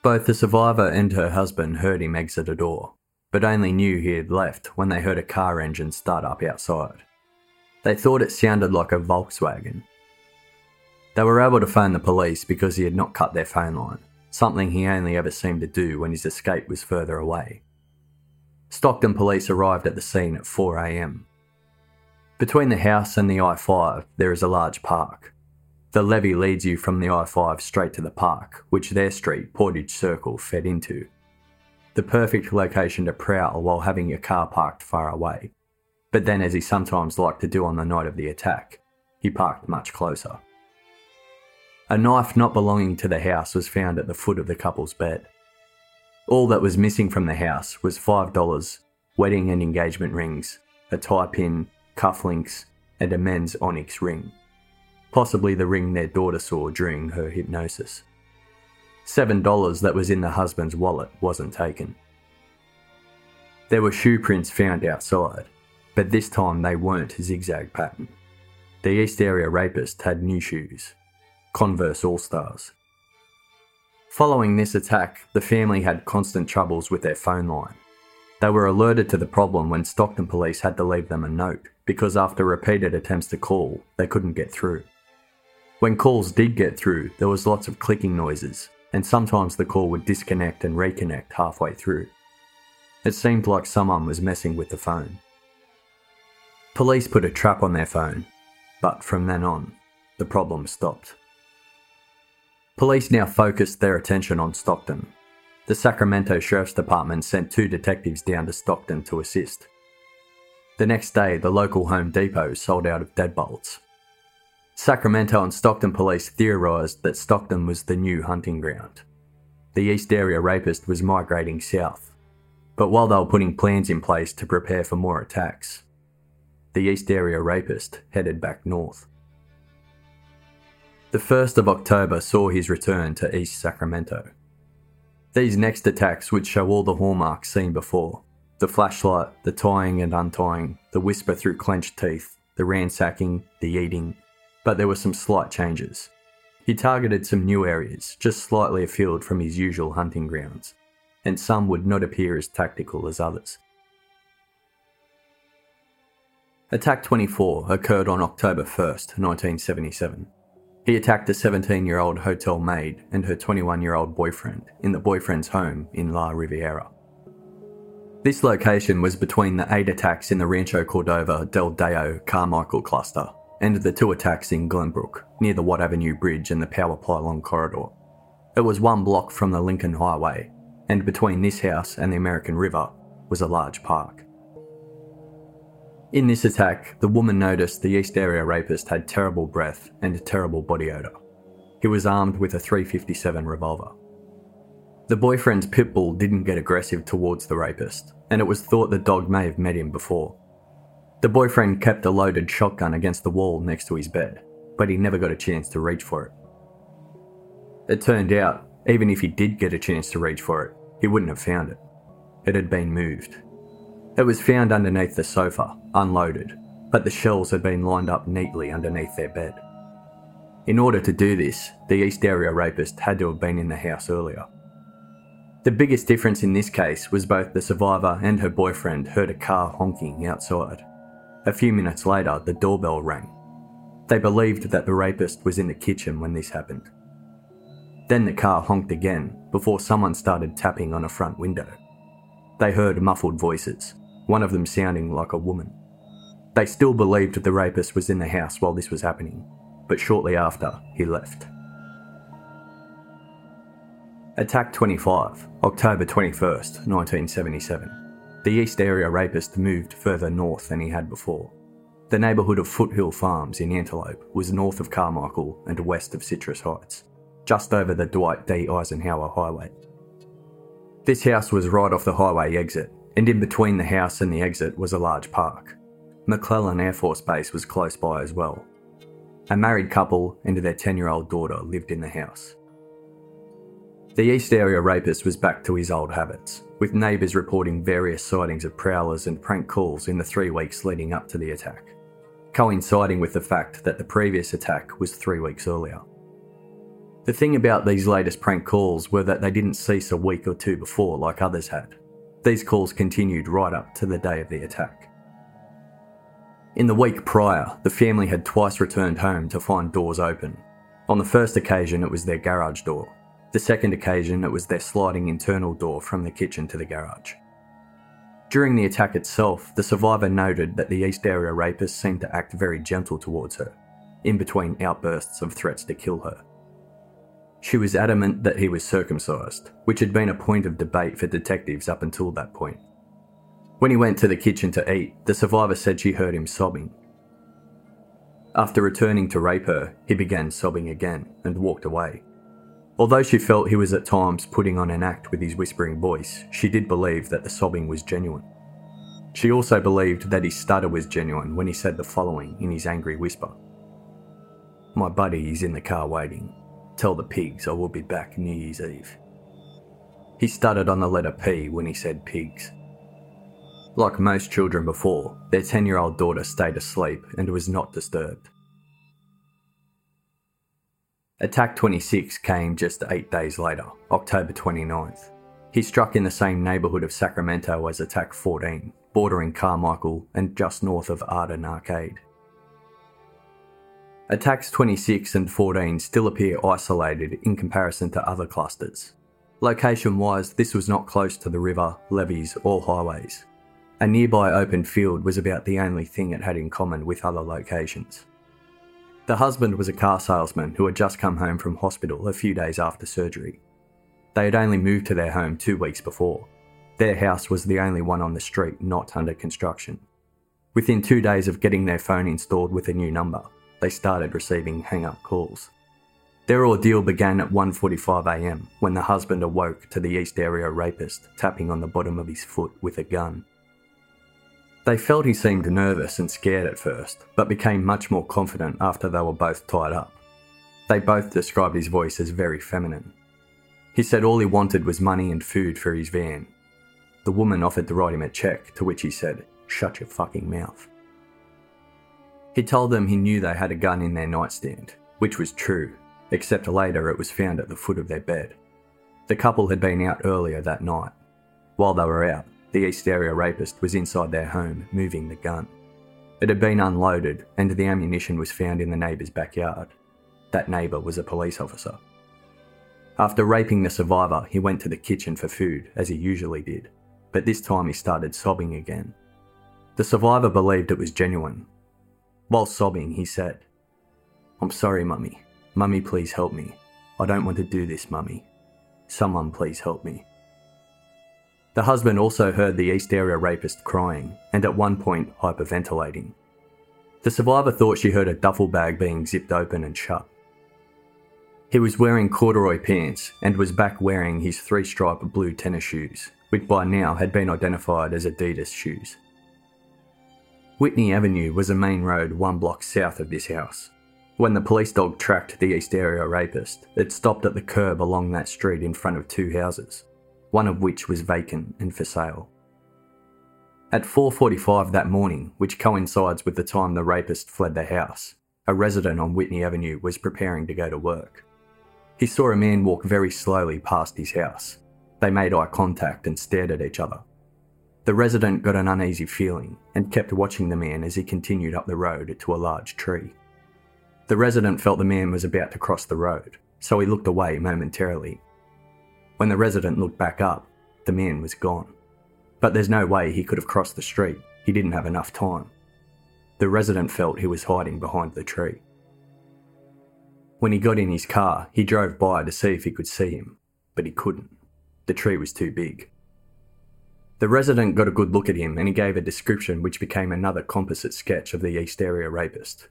Both the survivor and her husband heard him exit a door, but only knew he had left when they heard a car engine start up outside. They thought it sounded like a Volkswagen. They were able to phone the police because he had not cut their phone line, something he only ever seemed to do when his escape was further away. Stockton police arrived at the scene at 4am. Between the house and the I5, there is a large park. The levee leads you from the I5 straight to the park, which their street, Portage Circle, fed into. The perfect location to prowl while having your car parked far away. But then, as he sometimes liked to do on the night of the attack, he parked much closer. A knife not belonging to the house was found at the foot of the couple's bed. All that was missing from the house was $5, wedding and engagement rings, a tie pin, cufflinks, and a men's onyx ring possibly the ring their daughter saw during her hypnosis. $7 that was in the husband's wallet wasn't taken. There were shoe prints found outside, but this time they weren't zigzag pattern. The East Area rapist had new shoes, Converse All Stars. Following this attack, the family had constant troubles with their phone line. They were alerted to the problem when Stockton police had to leave them a note because after repeated attempts to call, they couldn't get through. When calls did get through, there was lots of clicking noises, and sometimes the call would disconnect and reconnect halfway through. It seemed like someone was messing with the phone. Police put a trap on their phone, but from then on, the problem stopped. Police now focused their attention on Stockton. The Sacramento Sheriff's Department sent two detectives down to Stockton to assist. The next day, the local Home Depot sold out of deadbolts, Sacramento and Stockton police theorised that Stockton was the new hunting ground. The East Area rapist was migrating south, but while they were putting plans in place to prepare for more attacks, the East Area rapist headed back north. The 1st of October saw his return to East Sacramento. These next attacks would show all the hallmarks seen before the flashlight, the tying and untying, the whisper through clenched teeth, the ransacking, the eating, but there were some slight changes. He targeted some new areas, just slightly afield from his usual hunting grounds, and some would not appear as tactical as others. Attack 24 occurred on October 1st, 1977. He attacked a 17 year old hotel maid and her 21 year old boyfriend in the boyfriend's home in La Riviera. This location was between the eight attacks in the Rancho Cordova Del Dayo Carmichael cluster and the two attacks in Glenbrook, near the Watt Avenue Bridge and the power pylon corridor. It was one block from the Lincoln Highway, and between this house and the American River was a large park. In this attack, the woman noticed the East Area rapist had terrible breath and a terrible body odour. He was armed with a 357 revolver. The boyfriend's pit bull didn't get aggressive towards the rapist, and it was thought the dog may have met him before. The boyfriend kept a loaded shotgun against the wall next to his bed, but he never got a chance to reach for it. It turned out, even if he did get a chance to reach for it, he wouldn't have found it. It had been moved. It was found underneath the sofa, unloaded, but the shells had been lined up neatly underneath their bed. In order to do this, the East Area rapist had to have been in the house earlier. The biggest difference in this case was both the survivor and her boyfriend heard a car honking outside. A few minutes later, the doorbell rang. They believed that the rapist was in the kitchen when this happened. Then the car honked again before someone started tapping on a front window. They heard muffled voices, one of them sounding like a woman. They still believed the rapist was in the house while this was happening, but shortly after, he left. Attack 25, October 21st, 1977. The East Area rapist moved further north than he had before. The neighbourhood of Foothill Farms in Antelope was north of Carmichael and west of Citrus Heights, just over the Dwight D. Eisenhower Highway. This house was right off the highway exit, and in between the house and the exit was a large park. McClellan Air Force Base was close by as well. A married couple and their 10 year old daughter lived in the house. The East Area rapist was back to his old habits, with neighbours reporting various sightings of prowlers and prank calls in the three weeks leading up to the attack, coinciding with the fact that the previous attack was three weeks earlier. The thing about these latest prank calls were that they didn't cease a week or two before like others had. These calls continued right up to the day of the attack. In the week prior, the family had twice returned home to find doors open. On the first occasion, it was their garage door. The second occasion, it was their sliding internal door from the kitchen to the garage. During the attack itself, the survivor noted that the East Area rapist seemed to act very gentle towards her, in between outbursts of threats to kill her. She was adamant that he was circumcised, which had been a point of debate for detectives up until that point. When he went to the kitchen to eat, the survivor said she heard him sobbing. After returning to rape her, he began sobbing again and walked away. Although she felt he was at times putting on an act with his whispering voice, she did believe that the sobbing was genuine. She also believed that his stutter was genuine when he said the following in his angry whisper My buddy is in the car waiting. Tell the pigs I will be back New Year's Eve. He stuttered on the letter P when he said pigs. Like most children before, their 10 year old daughter stayed asleep and was not disturbed. Attack 26 came just eight days later, October 29th. He struck in the same neighbourhood of Sacramento as Attack 14, bordering Carmichael and just north of Arden Arcade. Attacks 26 and 14 still appear isolated in comparison to other clusters. Location wise, this was not close to the river, levees, or highways. A nearby open field was about the only thing it had in common with other locations. The husband was a car salesman who had just come home from hospital a few days after surgery. They had only moved to their home two weeks before. Their house was the only one on the street not under construction. Within two days of getting their phone installed with a new number, they started receiving hang-up calls. Their ordeal began at 1.45am when the husband awoke to the East Area rapist tapping on the bottom of his foot with a gun. They felt he seemed nervous and scared at first, but became much more confident after they were both tied up. They both described his voice as very feminine. He said all he wanted was money and food for his van. The woman offered to write him a cheque, to which he said, Shut your fucking mouth. He told them he knew they had a gun in their nightstand, which was true, except later it was found at the foot of their bed. The couple had been out earlier that night. While they were out, the East Area rapist was inside their home, moving the gun. It had been unloaded, and the ammunition was found in the neighbour's backyard. That neighbour was a police officer. After raping the survivor, he went to the kitchen for food, as he usually did, but this time he started sobbing again. The survivor believed it was genuine, while sobbing, he said, I'm sorry, Mummy. Mummy, please help me. I don't want to do this, Mummy. Someone please help me. The husband also heard the East Area rapist crying and at one point hyperventilating. The survivor thought she heard a duffel bag being zipped open and shut. He was wearing corduroy pants and was back wearing his three stripe blue tennis shoes, which by now had been identified as Adidas shoes. Whitney Avenue was a main road one block south of this house. When the police dog tracked the East Area rapist, it stopped at the curb along that street in front of two houses, one of which was vacant and for sale. At 4:45 that morning, which coincides with the time the rapist fled the house, a resident on Whitney Avenue was preparing to go to work. He saw a man walk very slowly past his house. They made eye contact and stared at each other. The resident got an uneasy feeling and kept watching the man as he continued up the road to a large tree. The resident felt the man was about to cross the road, so he looked away momentarily. When the resident looked back up, the man was gone. But there's no way he could have crossed the street, he didn't have enough time. The resident felt he was hiding behind the tree. When he got in his car, he drove by to see if he could see him, but he couldn't. The tree was too big. The resident got a good look at him and he gave a description which became another composite sketch of the East Area rapist.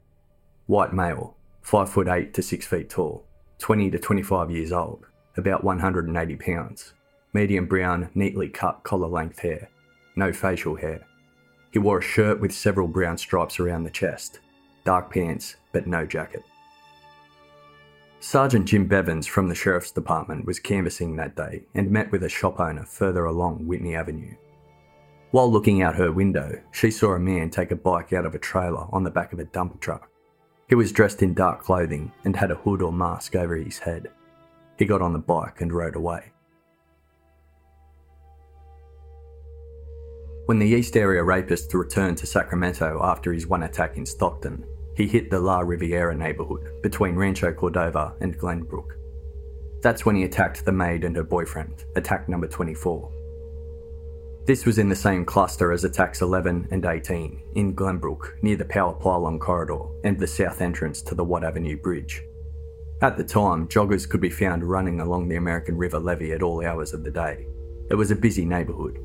White male, 5 foot 8 to 6 feet tall, 20 to 25 years old, about 180 pounds, medium brown, neatly cut collar length hair, no facial hair. He wore a shirt with several brown stripes around the chest, dark pants, but no jacket. Sergeant Jim Bevins from the Sheriff's Department was canvassing that day and met with a shop owner further along Whitney Avenue. While looking out her window, she saw a man take a bike out of a trailer on the back of a dump truck. He was dressed in dark clothing and had a hood or mask over his head. He got on the bike and rode away. When the East Area Rapist returned to Sacramento after his one attack in Stockton, he hit the La Riviera neighbourhood between Rancho Cordova and Glenbrook. That's when he attacked the maid and her boyfriend, attack number 24. This was in the same cluster as attacks 11 and 18 in Glenbrook near the Power Pylon corridor and the south entrance to the Watt Avenue Bridge. At the time, joggers could be found running along the American River levee at all hours of the day. It was a busy neighbourhood,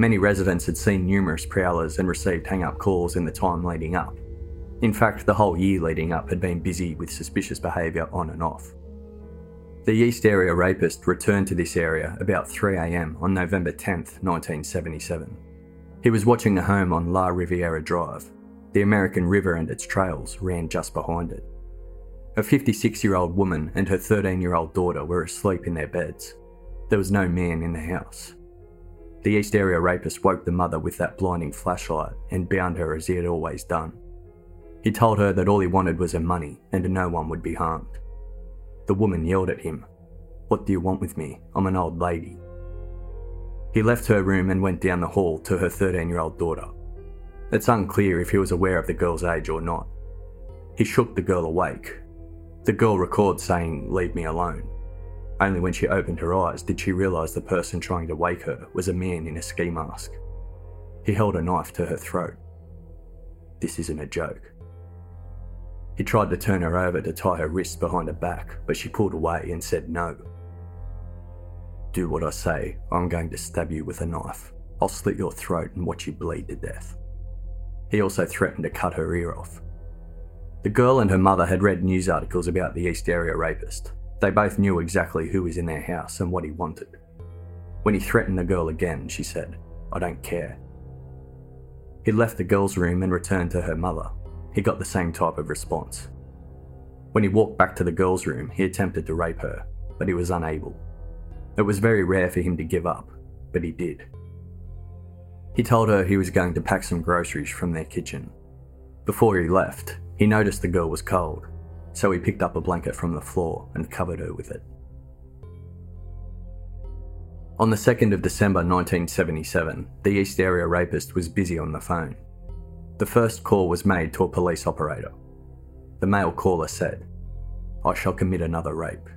Many residents had seen numerous prowlers and received hang up calls in the time leading up. In fact, the whole year leading up had been busy with suspicious behaviour on and off. The East Area rapist returned to this area about 3am on November 10, 1977. He was watching a home on La Riviera Drive. The American River and its trails ran just behind it. A 56 year old woman and her 13 year old daughter were asleep in their beds. There was no man in the house. The East Area rapist woke the mother with that blinding flashlight and bound her as he had always done. He told her that all he wanted was her money and no one would be harmed. The woman yelled at him, What do you want with me? I'm an old lady. He left her room and went down the hall to her 13 year old daughter. It's unclear if he was aware of the girl's age or not. He shook the girl awake. The girl records saying, Leave me alone. Only when she opened her eyes did she realise the person trying to wake her was a man in a ski mask. He held a knife to her throat. This isn't a joke. He tried to turn her over to tie her wrists behind her back, but she pulled away and said no. Do what I say, I'm going to stab you with a knife. I'll slit your throat and watch you bleed to death. He also threatened to cut her ear off. The girl and her mother had read news articles about the East Area rapist, they both knew exactly who was in their house and what he wanted. When he threatened the girl again, she said, I don't care. He left the girl's room and returned to her mother. He got the same type of response. When he walked back to the girl's room, he attempted to rape her, but he was unable. It was very rare for him to give up, but he did. He told her he was going to pack some groceries from their kitchen. Before he left, he noticed the girl was cold so he picked up a blanket from the floor and covered her with it. On the 2nd of December 1977, the East Area rapist was busy on the phone. The first call was made to a police operator. The male caller said, I shall commit another rape.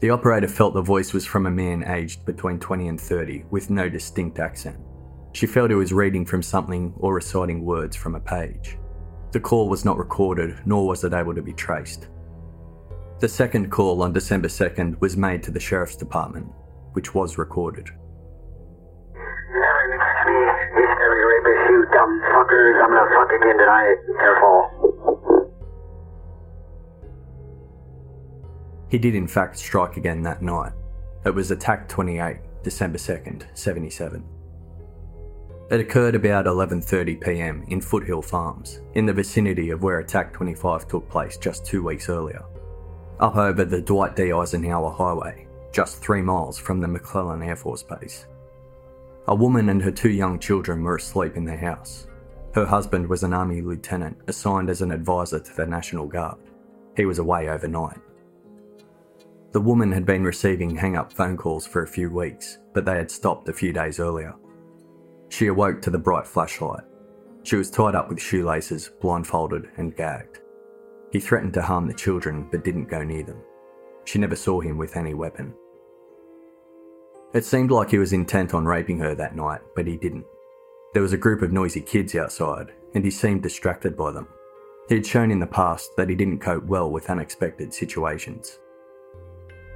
The operator felt the voice was from a man aged between 20 and 30 with no distinct accent. She felt he was reading from something or reciting words from a page. The call was not recorded, nor was it able to be traced. The second call on December 2nd was made to the Sheriff's Department, which was recorded. I'm gonna fuck again tonight. He did in fact strike again that night. It was attack 28, December 2nd, 77. It occurred about 11:30 p.m. in Foothill Farms, in the vicinity of where Attack 25 took place just 2 weeks earlier. Up over the Dwight D. Eisenhower Highway, just 3 miles from the McClellan Air Force Base. A woman and her two young children were asleep in their house. Her husband was an Army lieutenant assigned as an advisor to the National Guard. He was away overnight. The woman had been receiving hang up phone calls for a few weeks, but they had stopped a few days earlier. She awoke to the bright flashlight. She was tied up with shoelaces, blindfolded, and gagged. He threatened to harm the children but didn't go near them. She never saw him with any weapon. It seemed like he was intent on raping her that night, but he didn't. There was a group of noisy kids outside, and he seemed distracted by them. He had shown in the past that he didn't cope well with unexpected situations.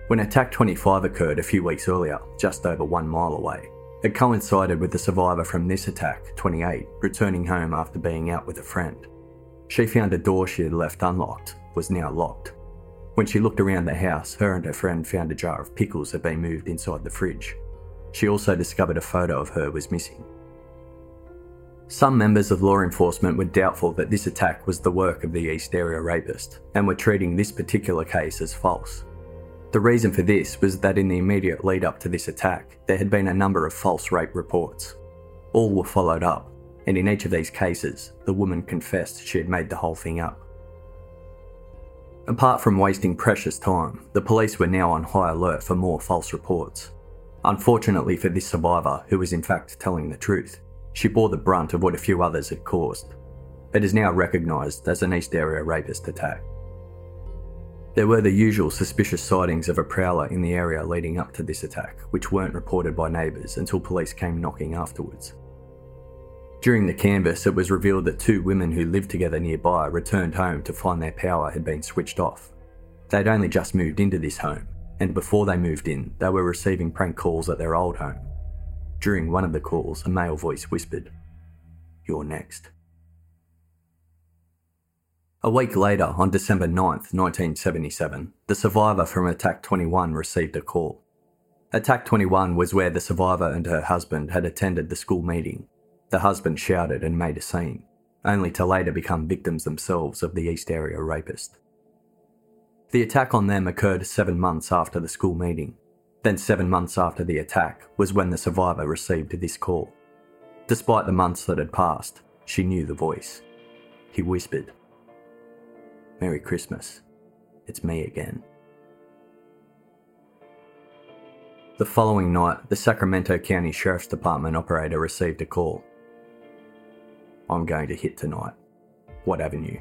When Attack 25 occurred a few weeks earlier, just over one mile away, it coincided with the survivor from this attack, 28, returning home after being out with a friend. She found a door she had left unlocked was now locked. When she looked around the house, her and her friend found a jar of pickles had been moved inside the fridge. She also discovered a photo of her was missing. Some members of law enforcement were doubtful that this attack was the work of the East Area rapist and were treating this particular case as false. The reason for this was that in the immediate lead up to this attack, there had been a number of false rape reports. All were followed up, and in each of these cases, the woman confessed she had made the whole thing up. Apart from wasting precious time, the police were now on high alert for more false reports. Unfortunately for this survivor, who was in fact telling the truth, she bore the brunt of what a few others had caused. It is now recognised as an East Area rapist attack. There were the usual suspicious sightings of a prowler in the area leading up to this attack, which weren't reported by neighbours until police came knocking afterwards. During the canvass, it was revealed that two women who lived together nearby returned home to find their power had been switched off. They'd only just moved into this home, and before they moved in, they were receiving prank calls at their old home. During one of the calls, a male voice whispered, You're next. A week later, on December 9, 1977, the survivor from Attack 21 received a call. Attack 21 was where the survivor and her husband had attended the school meeting the husband shouted and made a scene, only to later become victims themselves of the East Area rapist. The attack on them occurred seven months after the school meeting. Then, seven months after the attack, was when the survivor received this call. Despite the months that had passed, she knew the voice. He whispered, Merry Christmas. It's me again. The following night, the Sacramento County Sheriff's Department operator received a call. I'm going to hit tonight. What avenue?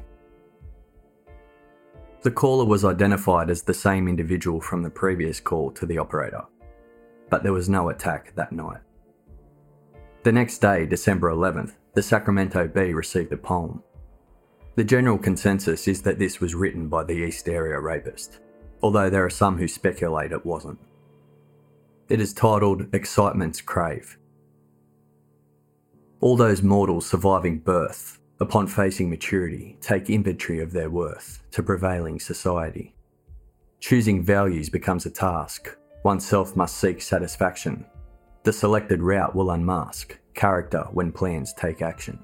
The caller was identified as the same individual from the previous call to the operator, but there was no attack that night. The next day, December 11th, the Sacramento Bee received a poem. The general consensus is that this was written by the East Area rapist, although there are some who speculate it wasn't. It is titled Excitement's Crave all those mortals surviving birth, upon facing maturity, take inventory of their worth to prevailing society. Choosing values becomes a task. Oneself must seek satisfaction. The selected route will unmask character when plans take action.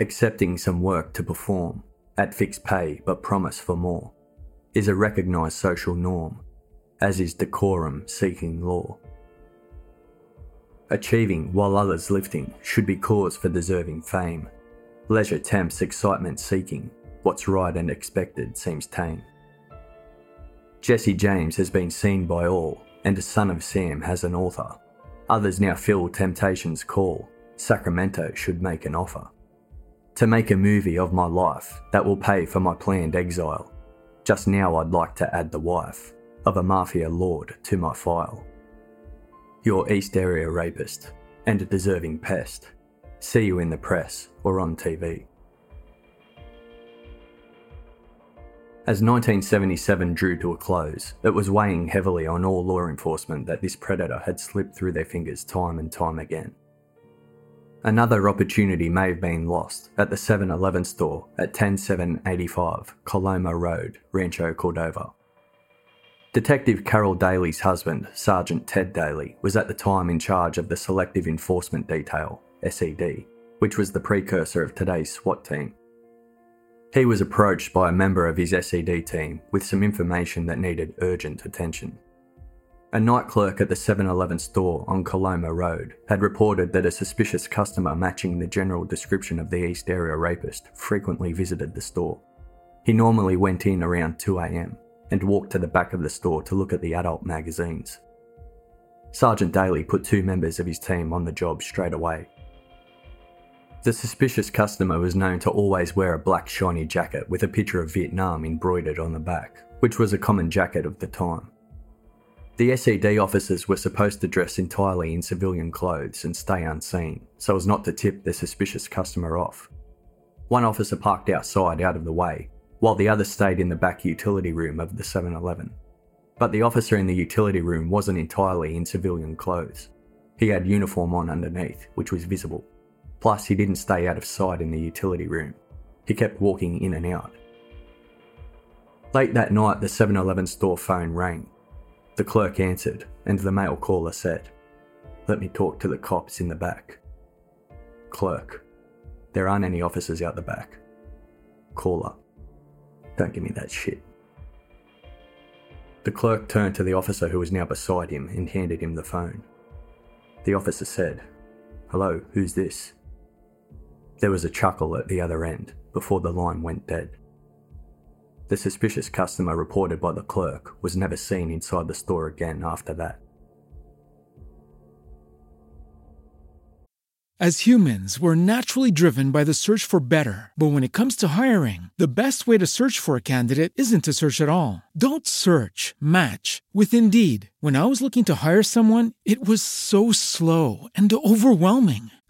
Accepting some work to perform, at fixed pay but promise for more, is a recognised social norm, as is decorum seeking law. Achieving while others lifting should be cause for deserving fame. Leisure tempts excitement seeking, what's right and expected seems tame. Jesse James has been seen by all, and a son of Sam has an author. Others now feel temptation's call, Sacramento should make an offer. To make a movie of my life that will pay for my planned exile. Just now I'd like to add the wife of a mafia lord to my file. Your East Area rapist and a deserving pest. See you in the press or on TV. As 1977 drew to a close, it was weighing heavily on all law enforcement that this predator had slipped through their fingers time and time again. Another opportunity may have been lost at the 7 Eleven store at 10785 Coloma Road, Rancho Cordova. Detective Carol Daly's husband, Sergeant Ted Daly, was at the time in charge of the Selective Enforcement Detail, SED, which was the precursor of today's SWAT team. He was approached by a member of his SED team with some information that needed urgent attention. A night clerk at the 7 Eleven store on Coloma Road had reported that a suspicious customer matching the general description of the East Area rapist frequently visited the store. He normally went in around 2am and walked to the back of the store to look at the adult magazines. Sergeant Daly put two members of his team on the job straight away. The suspicious customer was known to always wear a black shiny jacket with a picture of Vietnam embroidered on the back, which was a common jacket of the time. The SED officers were supposed to dress entirely in civilian clothes and stay unseen, so as not to tip their suspicious customer off. One officer parked outside out of the way, while the other stayed in the back utility room of the 7 Eleven. But the officer in the utility room wasn't entirely in civilian clothes. He had uniform on underneath, which was visible. Plus, he didn't stay out of sight in the utility room. He kept walking in and out. Late that night, the 7 Eleven store phone rang. The clerk answered, and the male caller said, Let me talk to the cops in the back. Clerk, there aren't any officers out the back. Caller, don't give me that shit. The clerk turned to the officer who was now beside him and handed him the phone. The officer said, Hello, who's this? There was a chuckle at the other end before the line went dead. The suspicious customer reported by the clerk was never seen inside the store again after that. As humans, we're naturally driven by the search for better. But when it comes to hiring, the best way to search for a candidate isn't to search at all. Don't search, match with Indeed. When I was looking to hire someone, it was so slow and overwhelming.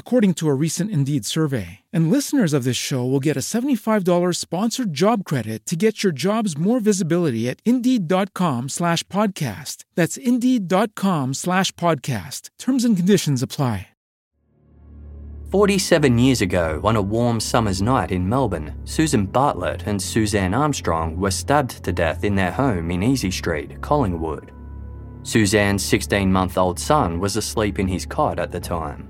according to a recent Indeed survey. And listeners of this show will get a $75 sponsored job credit to get your jobs more visibility at Indeed.com slash podcast. That's Indeed.com slash podcast. Terms and conditions apply. 47 years ago, on a warm summer's night in Melbourne, Susan Bartlett and Suzanne Armstrong were stabbed to death in their home in Easy Street, Collingwood. Suzanne's 16 month old son was asleep in his cot at the time.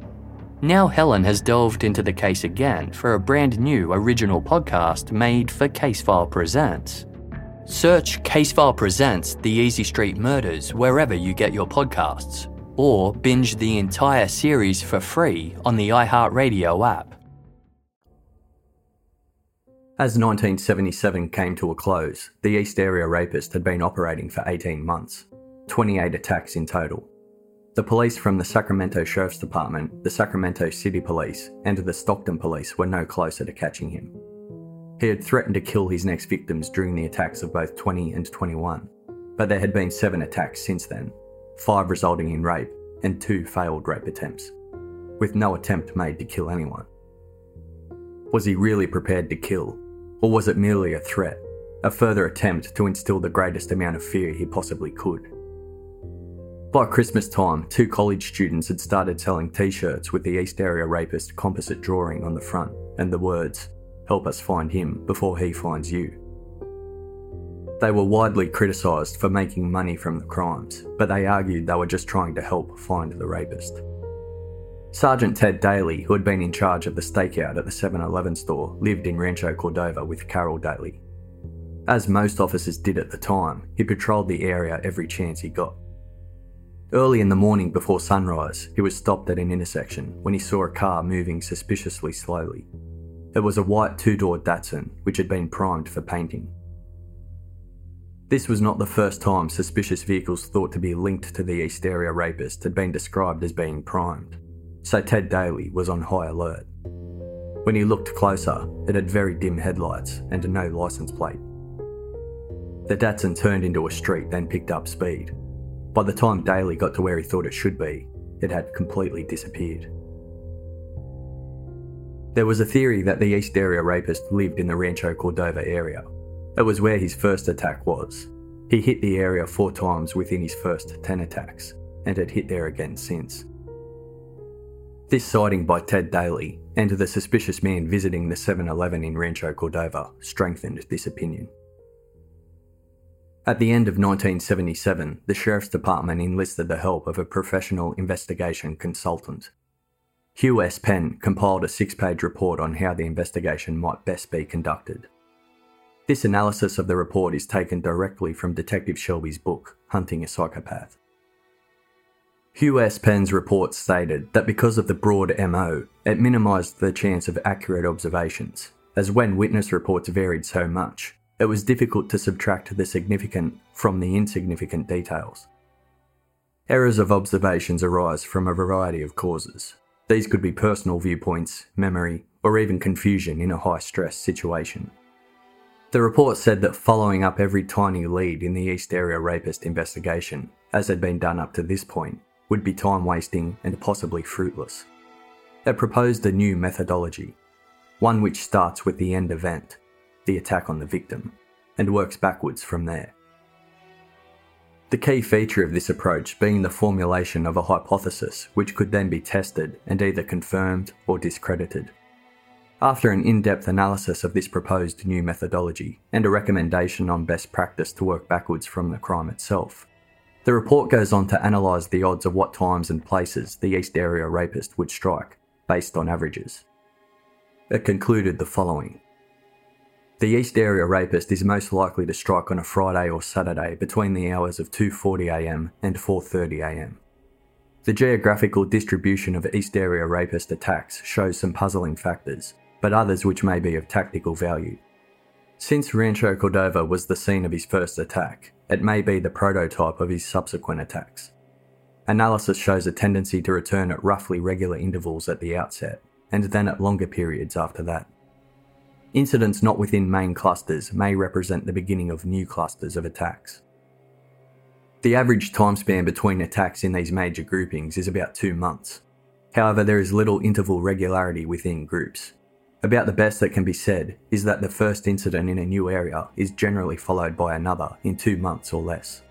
Now Helen has delved into the case again for a brand new original podcast made for Casefile Presents. Search Casefile Presents The Easy Street Murders wherever you get your podcasts or binge the entire series for free on the iHeartRadio app. As 1977 came to a close, the East Area Rapist had been operating for 18 months, 28 attacks in total. The police from the Sacramento Sheriff's Department, the Sacramento City Police, and the Stockton Police were no closer to catching him. He had threatened to kill his next victims during the attacks of both 20 and 21, but there had been seven attacks since then, five resulting in rape, and two failed rape attempts, with no attempt made to kill anyone. Was he really prepared to kill, or was it merely a threat, a further attempt to instill the greatest amount of fear he possibly could? By Christmas time, two college students had started selling t shirts with the East Area Rapist composite drawing on the front and the words, Help us find him before he finds you. They were widely criticised for making money from the crimes, but they argued they were just trying to help find the rapist. Sergeant Ted Daly, who had been in charge of the stakeout at the 7 Eleven store, lived in Rancho Cordova with Carol Daly. As most officers did at the time, he patrolled the area every chance he got. Early in the morning before sunrise, he was stopped at an intersection when he saw a car moving suspiciously slowly. It was a white two door Datsun, which had been primed for painting. This was not the first time suspicious vehicles thought to be linked to the East Area rapist had been described as being primed, so Ted Daly was on high alert. When he looked closer, it had very dim headlights and no license plate. The Datsun turned into a street, then picked up speed. By the time Daly got to where he thought it should be, it had completely disappeared. There was a theory that the East Area rapist lived in the Rancho Cordova area, it was where his first attack was. He hit the area four times within his first 10 attacks, and had hit there again since. This sighting by Ted Daly and the suspicious man visiting the 7 Eleven in Rancho Cordova strengthened this opinion. At the end of 1977, the Sheriff's Department enlisted the help of a professional investigation consultant. Hugh S. Penn compiled a six page report on how the investigation might best be conducted. This analysis of the report is taken directly from Detective Shelby's book, Hunting a Psychopath. Hugh S. Penn's report stated that because of the broad MO, it minimised the chance of accurate observations, as when witness reports varied so much, it was difficult to subtract the significant from the insignificant details. Errors of observations arise from a variety of causes. These could be personal viewpoints, memory, or even confusion in a high stress situation. The report said that following up every tiny lead in the East Area rapist investigation, as had been done up to this point, would be time wasting and possibly fruitless. It proposed a new methodology, one which starts with the end event, the attack on the victim, and works backwards from there. The key feature of this approach being the formulation of a hypothesis which could then be tested and either confirmed or discredited. After an in depth analysis of this proposed new methodology and a recommendation on best practice to work backwards from the crime itself, the report goes on to analyse the odds of what times and places the East Area rapist would strike, based on averages. It concluded the following The East Area rapist is most likely to strike on a Friday or Saturday between the hours of 2.40am and 4.30am. The geographical distribution of East Area rapist attacks shows some puzzling factors, but others which may be of tactical value. Since Rancho Cordova was the scene of his first attack, it may be the prototype of his subsequent attacks. Analysis shows a tendency to return at roughly regular intervals at the outset, and then at longer periods after that. Incidents not within main clusters may represent the beginning of new clusters of attacks. The average time span between attacks in these major groupings is about two months. However, there is little interval regularity within groups, about the best that can be said is that the first incident in a new area is generally followed by another in two months or less.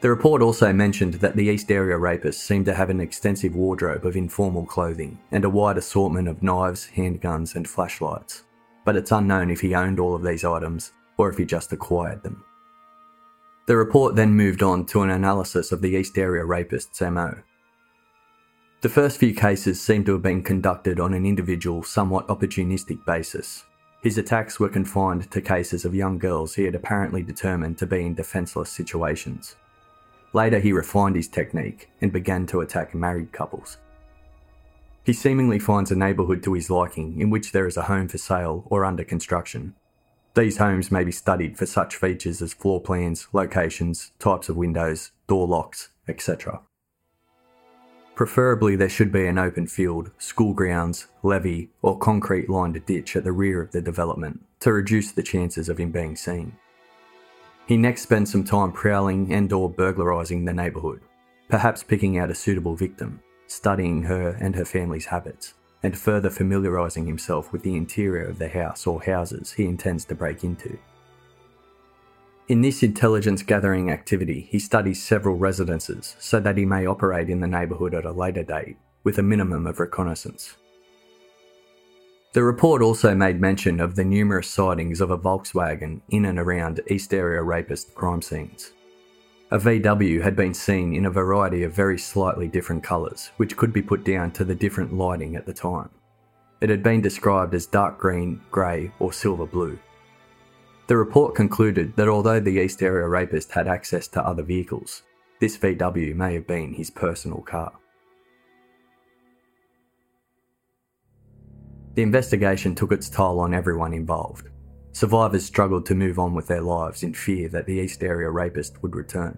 The report also mentioned that the East Area rapists seemed to have an extensive wardrobe of informal clothing and a wide assortment of knives, handguns, and flashlights, but it's unknown if he owned all of these items or if he just acquired them. The report then moved on to an analysis of the East Area rapist's MO, the first few cases seem to have been conducted on an individual, somewhat opportunistic basis. His attacks were confined to cases of young girls he had apparently determined to be in defenceless situations. Later, he refined his technique and began to attack married couples. He seemingly finds a neighbourhood to his liking in which there is a home for sale or under construction. These homes may be studied for such features as floor plans, locations, types of windows, door locks, etc. Preferably, there should be an open field, school grounds, levee, or concrete lined ditch at the rear of the development to reduce the chances of him being seen. He next spends some time prowling and or burglarising the neighbourhood, perhaps picking out a suitable victim, studying her and her family's habits, and further familiarising himself with the interior of the house or houses he intends to break into. In this intelligence gathering activity, he studies several residences so that he may operate in the neighbourhood at a later date with a minimum of reconnaissance. The report also made mention of the numerous sightings of a Volkswagen in and around East Area rapist crime scenes. A VW had been seen in a variety of very slightly different colours, which could be put down to the different lighting at the time. It had been described as dark green, grey, or silver blue. The report concluded that although the East Area rapist had access to other vehicles, this VW may have been his personal car. The investigation took its toll on everyone involved. Survivors struggled to move on with their lives in fear that the East Area rapist would return.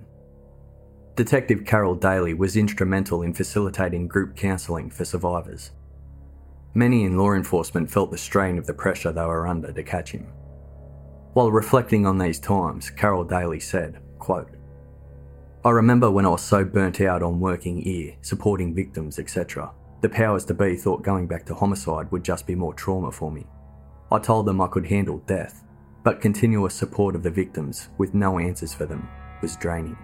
Detective Carol Daly was instrumental in facilitating group counselling for survivors. Many in law enforcement felt the strain of the pressure they were under to catch him. While reflecting on these times, Carol Daly said, quote, I remember when I was so burnt out on working EAR, supporting victims, etc. The powers to be thought going back to homicide would just be more trauma for me. I told them I could handle death, but continuous support of the victims with no answers for them was draining.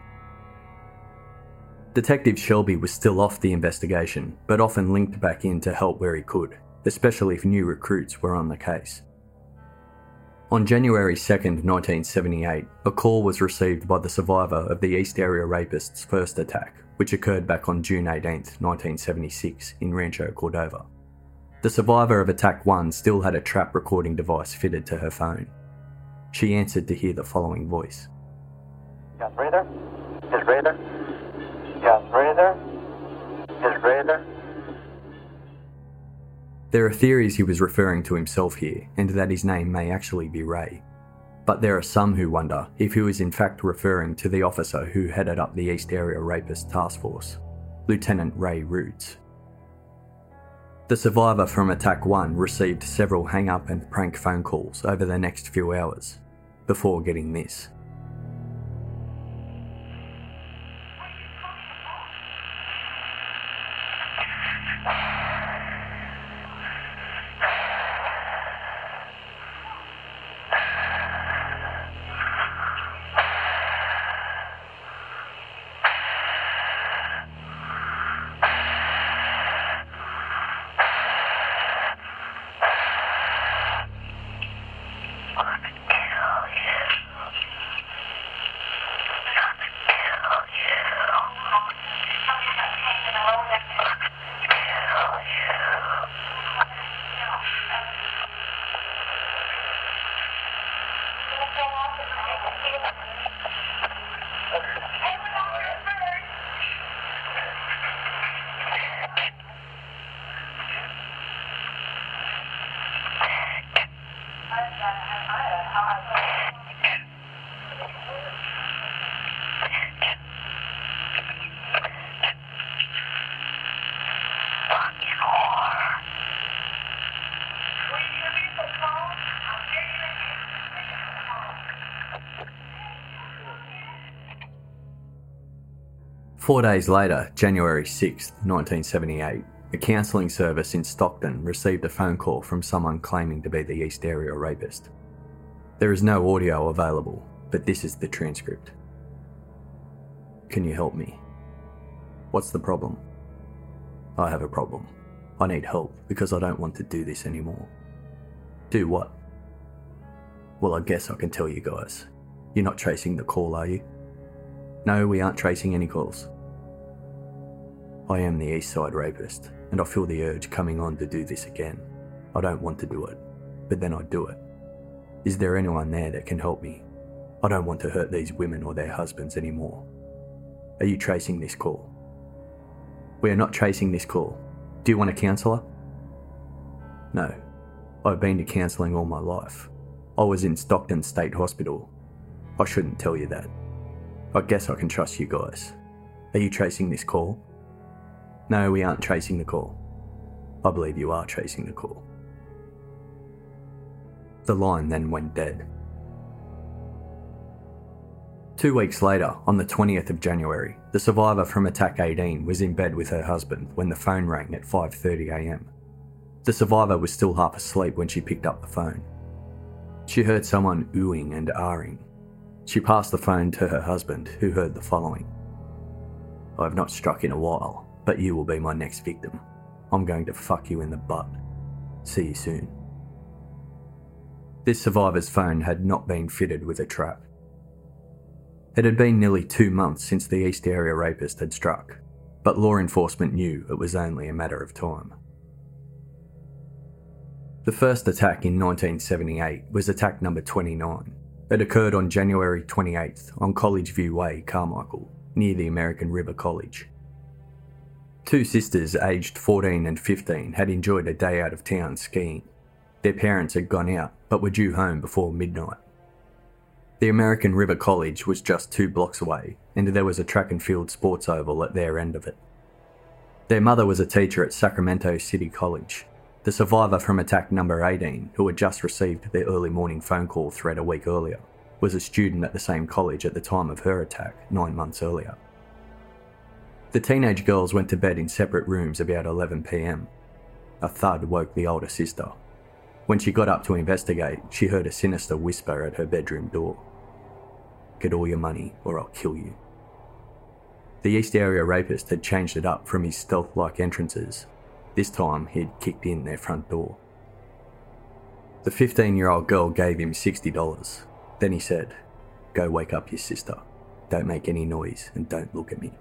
Detective Shelby was still off the investigation, but often linked back in to help where he could, especially if new recruits were on the case. On January 2, 1978, a call was received by the survivor of the East Area Rapist's first attack, which occurred back on June 18, 1976, in Rancho Cordova. The survivor of Attack 1 still had a trap recording device fitted to her phone. She answered to hear the following voice breather? Is breather? Yes, breather? Is breather? There are theories he was referring to himself here, and that his name may actually be Ray but there are some who wonder if he was in fact referring to the officer who headed up the East Area Rapist Task Force, Lieutenant Ray Roots. The survivor from Attack 1 received several hang up and prank phone calls over the next few hours before getting this. Four days later, January 6, 1978, a counselling service in Stockton received a phone call from someone claiming to be the East Area rapist. There is no audio available, but this is the transcript. Can you help me? What's the problem? I have a problem. I need help because I don't want to do this anymore. Do what? Well, I guess I can tell you guys. You're not tracing the call, are you? No, we aren't tracing any calls. I am the East Side rapist, and I feel the urge coming on to do this again. I don't want to do it, but then I do it. Is there anyone there that can help me? I don't want to hurt these women or their husbands anymore. Are you tracing this call? We are not tracing this call. Do you want a counsellor? No. I've been to counselling all my life. I was in Stockton State Hospital. I shouldn't tell you that. I guess I can trust you guys. Are you tracing this call? No, we aren't tracing the call. I believe you are tracing the call. The line then went dead. Two weeks later, on the 20th of January, the survivor from Attack 18 was in bed with her husband when the phone rang at 5.30am. The survivor was still half asleep when she picked up the phone. She heard someone oohing and ahhing. She passed the phone to her husband, who heard the following. I have not struck in a while, but you will be my next victim. I'm going to fuck you in the butt. See you soon. This survivor's phone had not been fitted with a trap. It had been nearly two months since the East Area rapist had struck, but law enforcement knew it was only a matter of time. The first attack in 1978 was attack number 29. It occurred on January 28th on College View Way, Carmichael, near the American River College. Two sisters aged 14 and 15 had enjoyed a day out of town skiing. Their parents had gone out but were due home before midnight. The American River College was just two blocks away, and there was a track and field sports oval at their end of it. Their mother was a teacher at Sacramento City College. The survivor from attack number 18, who had just received their early morning phone call thread a week earlier, was a student at the same college at the time of her attack, nine months earlier. The teenage girls went to bed in separate rooms about 11pm. A thud woke the older sister. When she got up to investigate, she heard a sinister whisper at her bedroom door. Get all your money or I'll kill you. The East Area rapist had changed it up from his stealth like entrances. This time he'd kicked in their front door. The 15 year old girl gave him $60. Then he said, Go wake up your sister. Don't make any noise and don't look at me.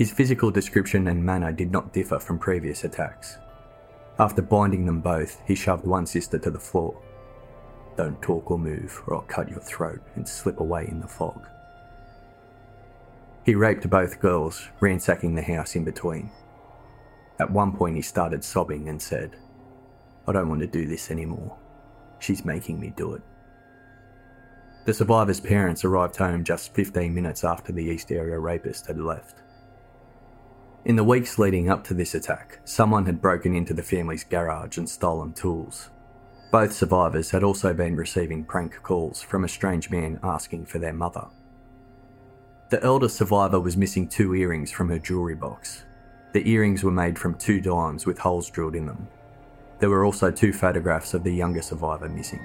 His physical description and manner did not differ from previous attacks. After binding them both, he shoved one sister to the floor don't talk or move, or I'll cut your throat and slip away in the fog. He raped both girls, ransacking the house in between. At one point, he started sobbing and said, I don't want to do this anymore. She's making me do it. The survivor's parents arrived home just 15 minutes after the East Area rapist had left. In the weeks leading up to this attack, someone had broken into the family's garage and stolen tools. Both survivors had also been receiving prank calls from a strange man asking for their mother. The elder survivor was missing two earrings from her jewellery box. The earrings were made from two dimes with holes drilled in them. There were also two photographs of the younger survivor missing.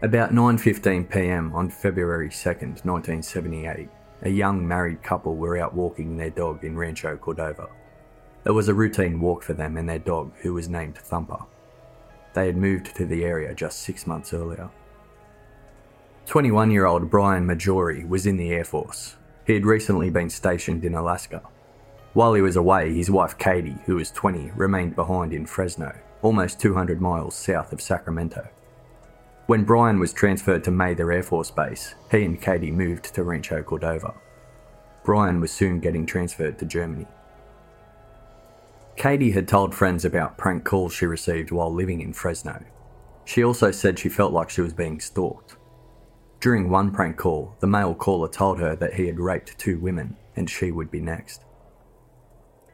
About 9:15 p.m. on February 2nd, 1978, a young married couple were out walking their dog in Rancho Cordova. It was a routine walk for them and their dog, who was named Thumper. They had moved to the area just six months earlier. 21 year old Brian Maggiore was in the Air Force. He had recently been stationed in Alaska. While he was away, his wife Katie, who was 20, remained behind in Fresno, almost 200 miles south of Sacramento. When Brian was transferred to Mather Air Force Base, he and Katie moved to Rancho Cordova. Brian was soon getting transferred to Germany. Katie had told friends about prank calls she received while living in Fresno. She also said she felt like she was being stalked. During one prank call, the male caller told her that he had raped two women and she would be next.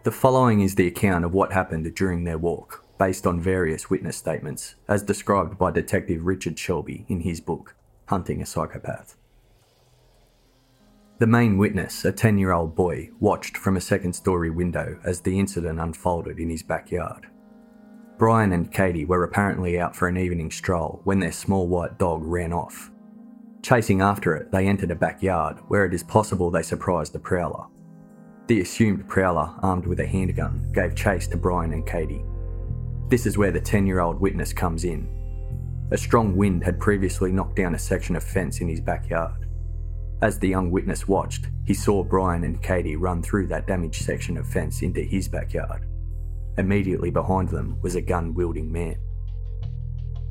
The following is the account of what happened during their walk, based on various witness statements, as described by Detective Richard Shelby in his book, Hunting a Psychopath. The main witness, a 10 year old boy, watched from a second story window as the incident unfolded in his backyard. Brian and Katie were apparently out for an evening stroll when their small white dog ran off. Chasing after it, they entered a backyard where it is possible they surprised the prowler. The assumed prowler, armed with a handgun, gave chase to Brian and Katie. This is where the 10 year old witness comes in. A strong wind had previously knocked down a section of fence in his backyard. As the young witness watched, he saw Brian and Katie run through that damaged section of fence into his backyard. Immediately behind them was a gun wielding man.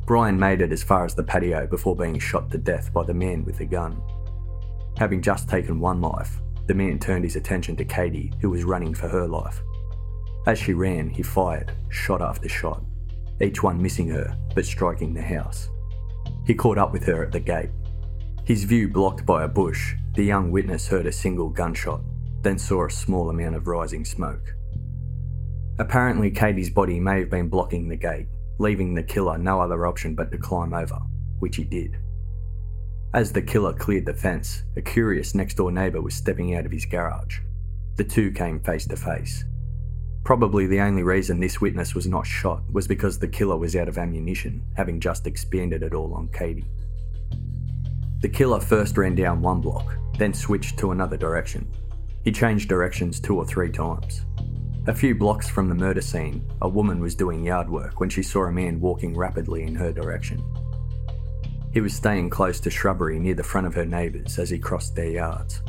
Brian made it as far as the patio before being shot to death by the man with the gun. Having just taken one life, the man turned his attention to Katie, who was running for her life. As she ran, he fired, shot after shot, each one missing her but striking the house. He caught up with her at the gate. His view blocked by a bush, the young witness heard a single gunshot, then saw a small amount of rising smoke. Apparently, Katie's body may have been blocking the gate, leaving the killer no other option but to climb over, which he did. As the killer cleared the fence, a curious next door neighbour was stepping out of his garage. The two came face to face. Probably the only reason this witness was not shot was because the killer was out of ammunition, having just expended it all on Katie. The killer first ran down one block, then switched to another direction. He changed directions two or three times. A few blocks from the murder scene, a woman was doing yard work when she saw a man walking rapidly in her direction. He was staying close to shrubbery near the front of her neighbours as he crossed their yards.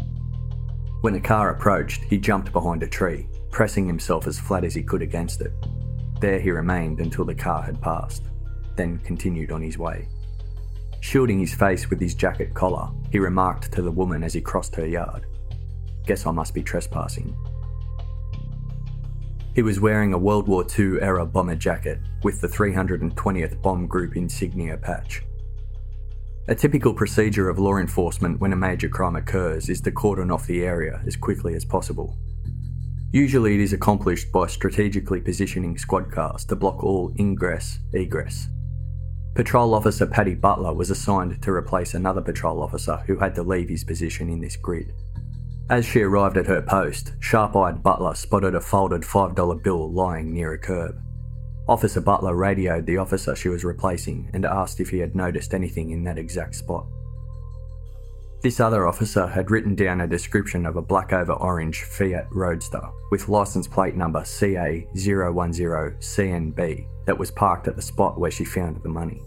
When a car approached, he jumped behind a tree, pressing himself as flat as he could against it. There he remained until the car had passed, then continued on his way. Shielding his face with his jacket collar, he remarked to the woman as he crossed her yard, Guess I must be trespassing. He was wearing a World War II era bomber jacket with the 320th Bomb Group insignia patch. A typical procedure of law enforcement when a major crime occurs is to cordon off the area as quickly as possible. Usually, it is accomplished by strategically positioning squad cars to block all ingress egress. Patrol Officer Paddy Butler was assigned to replace another patrol officer who had to leave his position in this grid. As she arrived at her post, sharp eyed Butler spotted a folded $5 bill lying near a curb. Officer Butler radioed the officer she was replacing and asked if he had noticed anything in that exact spot. This other officer had written down a description of a black over orange Fiat Roadster with license plate number CA010CNB that was parked at the spot where she found the money.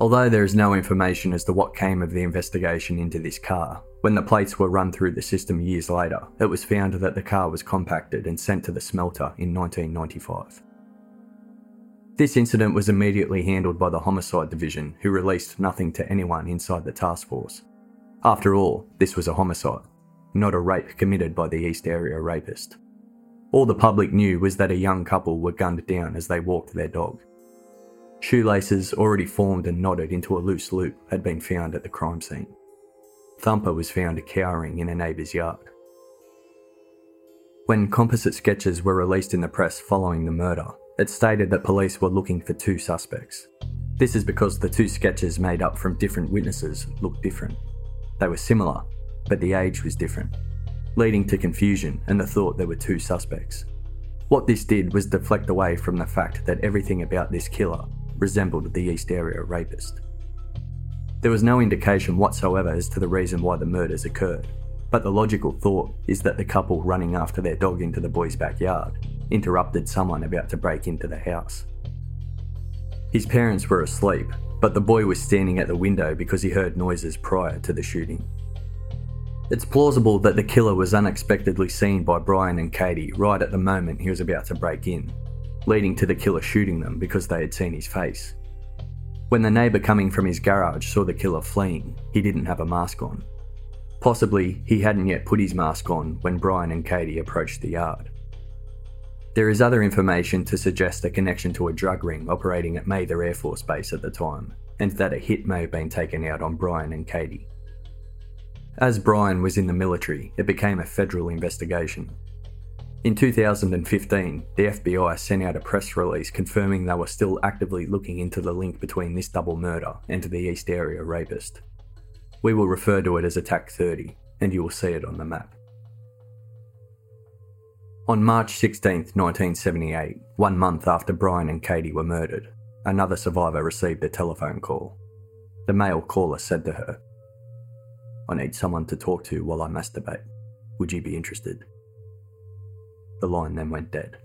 Although there is no information as to what came of the investigation into this car, when the plates were run through the system years later, it was found that the car was compacted and sent to the smelter in 1995. This incident was immediately handled by the Homicide Division, who released nothing to anyone inside the task force. After all, this was a homicide, not a rape committed by the East Area rapist. All the public knew was that a young couple were gunned down as they walked their dog. Shoelaces, already formed and knotted into a loose loop, had been found at the crime scene. Thumper was found cowering in a neighbour's yard. When composite sketches were released in the press following the murder, it stated that police were looking for two suspects. This is because the two sketches made up from different witnesses looked different. They were similar, but the age was different, leading to confusion and the thought there were two suspects. What this did was deflect away from the fact that everything about this killer resembled the East Area rapist. There was no indication whatsoever as to the reason why the murders occurred, but the logical thought is that the couple running after their dog into the boy's backyard interrupted someone about to break into the house. His parents were asleep, but the boy was standing at the window because he heard noises prior to the shooting. It's plausible that the killer was unexpectedly seen by Brian and Katie right at the moment he was about to break in, leading to the killer shooting them because they had seen his face. When the neighbour coming from his garage saw the killer fleeing, he didn't have a mask on. Possibly he hadn't yet put his mask on when Brian and Katie approached the yard. There is other information to suggest a connection to a drug ring operating at Mather Air Force Base at the time, and that a hit may have been taken out on Brian and Katie. As Brian was in the military, it became a federal investigation, in 2015, the FBI sent out a press release confirming they were still actively looking into the link between this double murder and the East Area rapist. We will refer to it as Attack 30, and you will see it on the map. On March 16, 1978, one month after Brian and Katie were murdered, another survivor received a telephone call. The male caller said to her, I need someone to talk to while I masturbate. Would you be interested? The line then went dead.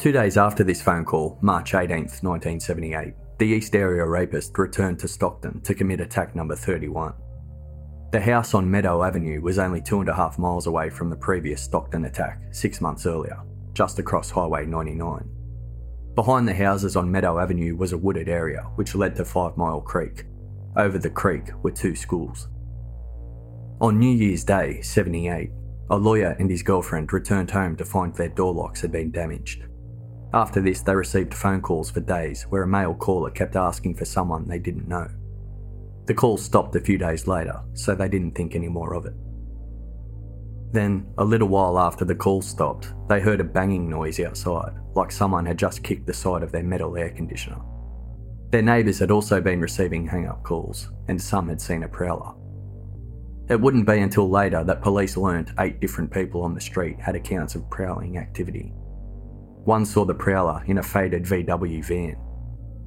Two days after this phone call, March 18, 1978, the East Area rapist returned to Stockton to commit attack number 31. The house on Meadow Avenue was only two and a half miles away from the previous Stockton attack six months earlier, just across Highway 99. Behind the houses on Meadow Avenue was a wooded area which led to Five Mile Creek. Over the creek were two schools. On New Year's Day, 78, a lawyer and his girlfriend returned home to find their door locks had been damaged. After this, they received phone calls for days where a male caller kept asking for someone they didn't know. The call stopped a few days later, so they didn't think any more of it. Then, a little while after the call stopped, they heard a banging noise outside, like someone had just kicked the side of their metal air conditioner. Their neighbours had also been receiving hang up calls, and some had seen a prowler. It wouldn't be until later that police learnt eight different people on the street had accounts of prowling activity. One saw the prowler in a faded VW van.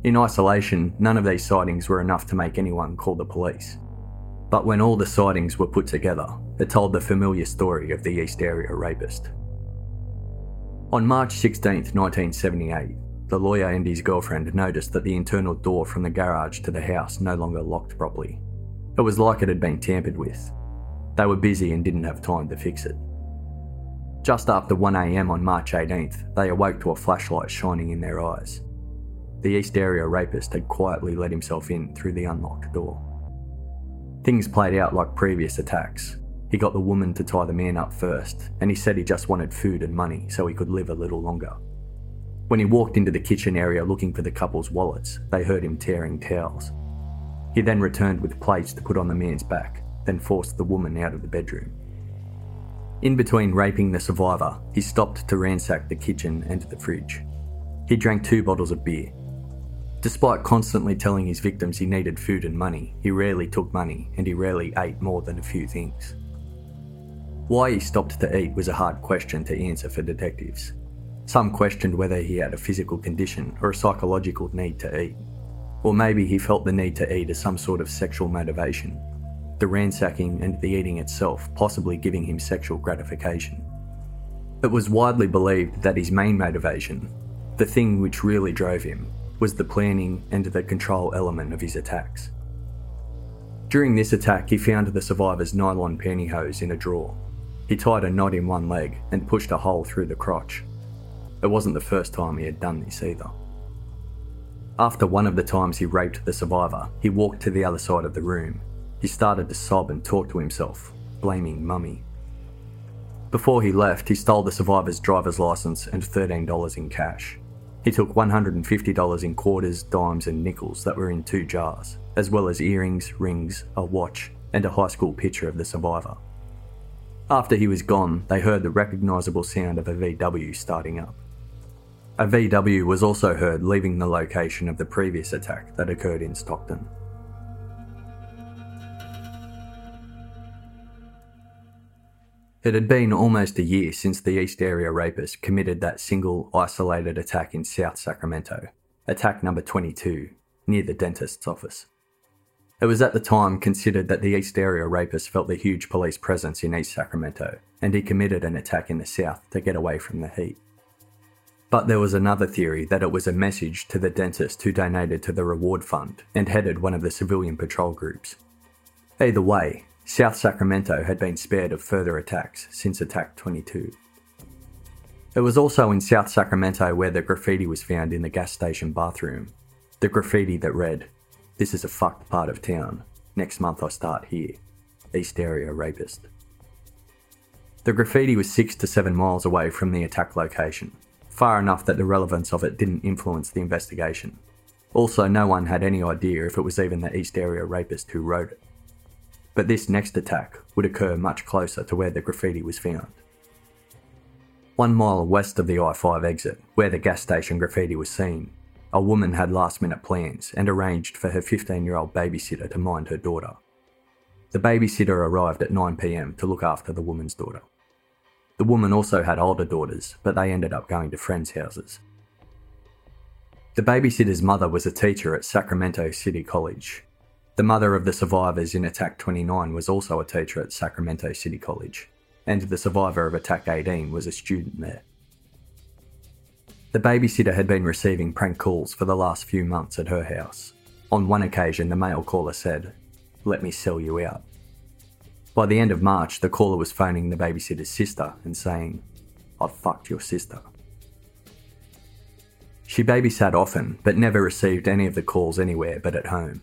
In isolation, none of these sightings were enough to make anyone call the police. But when all the sightings were put together, it told the familiar story of the East Area rapist. On March 16, 1978, the lawyer and his girlfriend noticed that the internal door from the garage to the house no longer locked properly. It was like it had been tampered with. They were busy and didn't have time to fix it. Just after 1am on March 18th, they awoke to a flashlight shining in their eyes. The East Area rapist had quietly let himself in through the unlocked door. Things played out like previous attacks. He got the woman to tie the man up first, and he said he just wanted food and money so he could live a little longer. When he walked into the kitchen area looking for the couple's wallets, they heard him tearing towels. He then returned with plates to put on the man's back, then forced the woman out of the bedroom. In between raping the survivor, he stopped to ransack the kitchen and the fridge. He drank two bottles of beer. Despite constantly telling his victims he needed food and money, he rarely took money and he rarely ate more than a few things. Why he stopped to eat was a hard question to answer for detectives. Some questioned whether he had a physical condition or a psychological need to eat. Or maybe he felt the need to eat as some sort of sexual motivation, the ransacking and the eating itself possibly giving him sexual gratification. It was widely believed that his main motivation, the thing which really drove him, was the planning and the control element of his attacks. During this attack, he found the survivor's nylon pantyhose in a drawer. He tied a knot in one leg and pushed a hole through the crotch. It wasn't the first time he had done this either. After one of the times he raped the survivor, he walked to the other side of the room he started to sob and talk to himself, blaming Mummy. Before he left, he stole the survivor's driver's license and $13 in cash. He took $150 in quarters, dimes, and nickels that were in two jars, as well as earrings, rings, a watch, and a high school picture of the survivor. After he was gone, they heard the recognisable sound of a VW starting up. A VW was also heard leaving the location of the previous attack that occurred in Stockton. It had been almost a year since the East Area rapist committed that single isolated attack in South Sacramento, attack number 22, near the dentist's office. It was at the time considered that the East Area rapist felt the huge police presence in East Sacramento, and he committed an attack in the South to get away from the heat. But there was another theory that it was a message to the dentist who donated to the reward fund and headed one of the civilian patrol groups. Either way, South Sacramento had been spared of further attacks since Attack 22. It was also in South Sacramento where the graffiti was found in the gas station bathroom. The graffiti that read, This is a fucked part of town. Next month I start here. East Area Rapist. The graffiti was six to seven miles away from the attack location, far enough that the relevance of it didn't influence the investigation. Also, no one had any idea if it was even the East Area Rapist who wrote it but this next attack would occur much closer to where the graffiti was found. One mile west of the I 5 exit, where the gas station graffiti was seen, a woman had last minute plans and arranged for her 15 year old babysitter to mind her daughter. The babysitter arrived at 9pm to look after the woman's daughter. The woman also had older daughters, but they ended up going to friends' houses. The babysitter's mother was a teacher at Sacramento City College. The mother of the survivors in Attack 29 was also a teacher at Sacramento City College, and the survivor of Attack 18 was a student there. The babysitter had been receiving prank calls for the last few months at her house. On one occasion, the male caller said, Let me sell you out. By the end of March, the caller was phoning the babysitter's sister and saying, I've fucked your sister. She babysat often, but never received any of the calls anywhere but at home.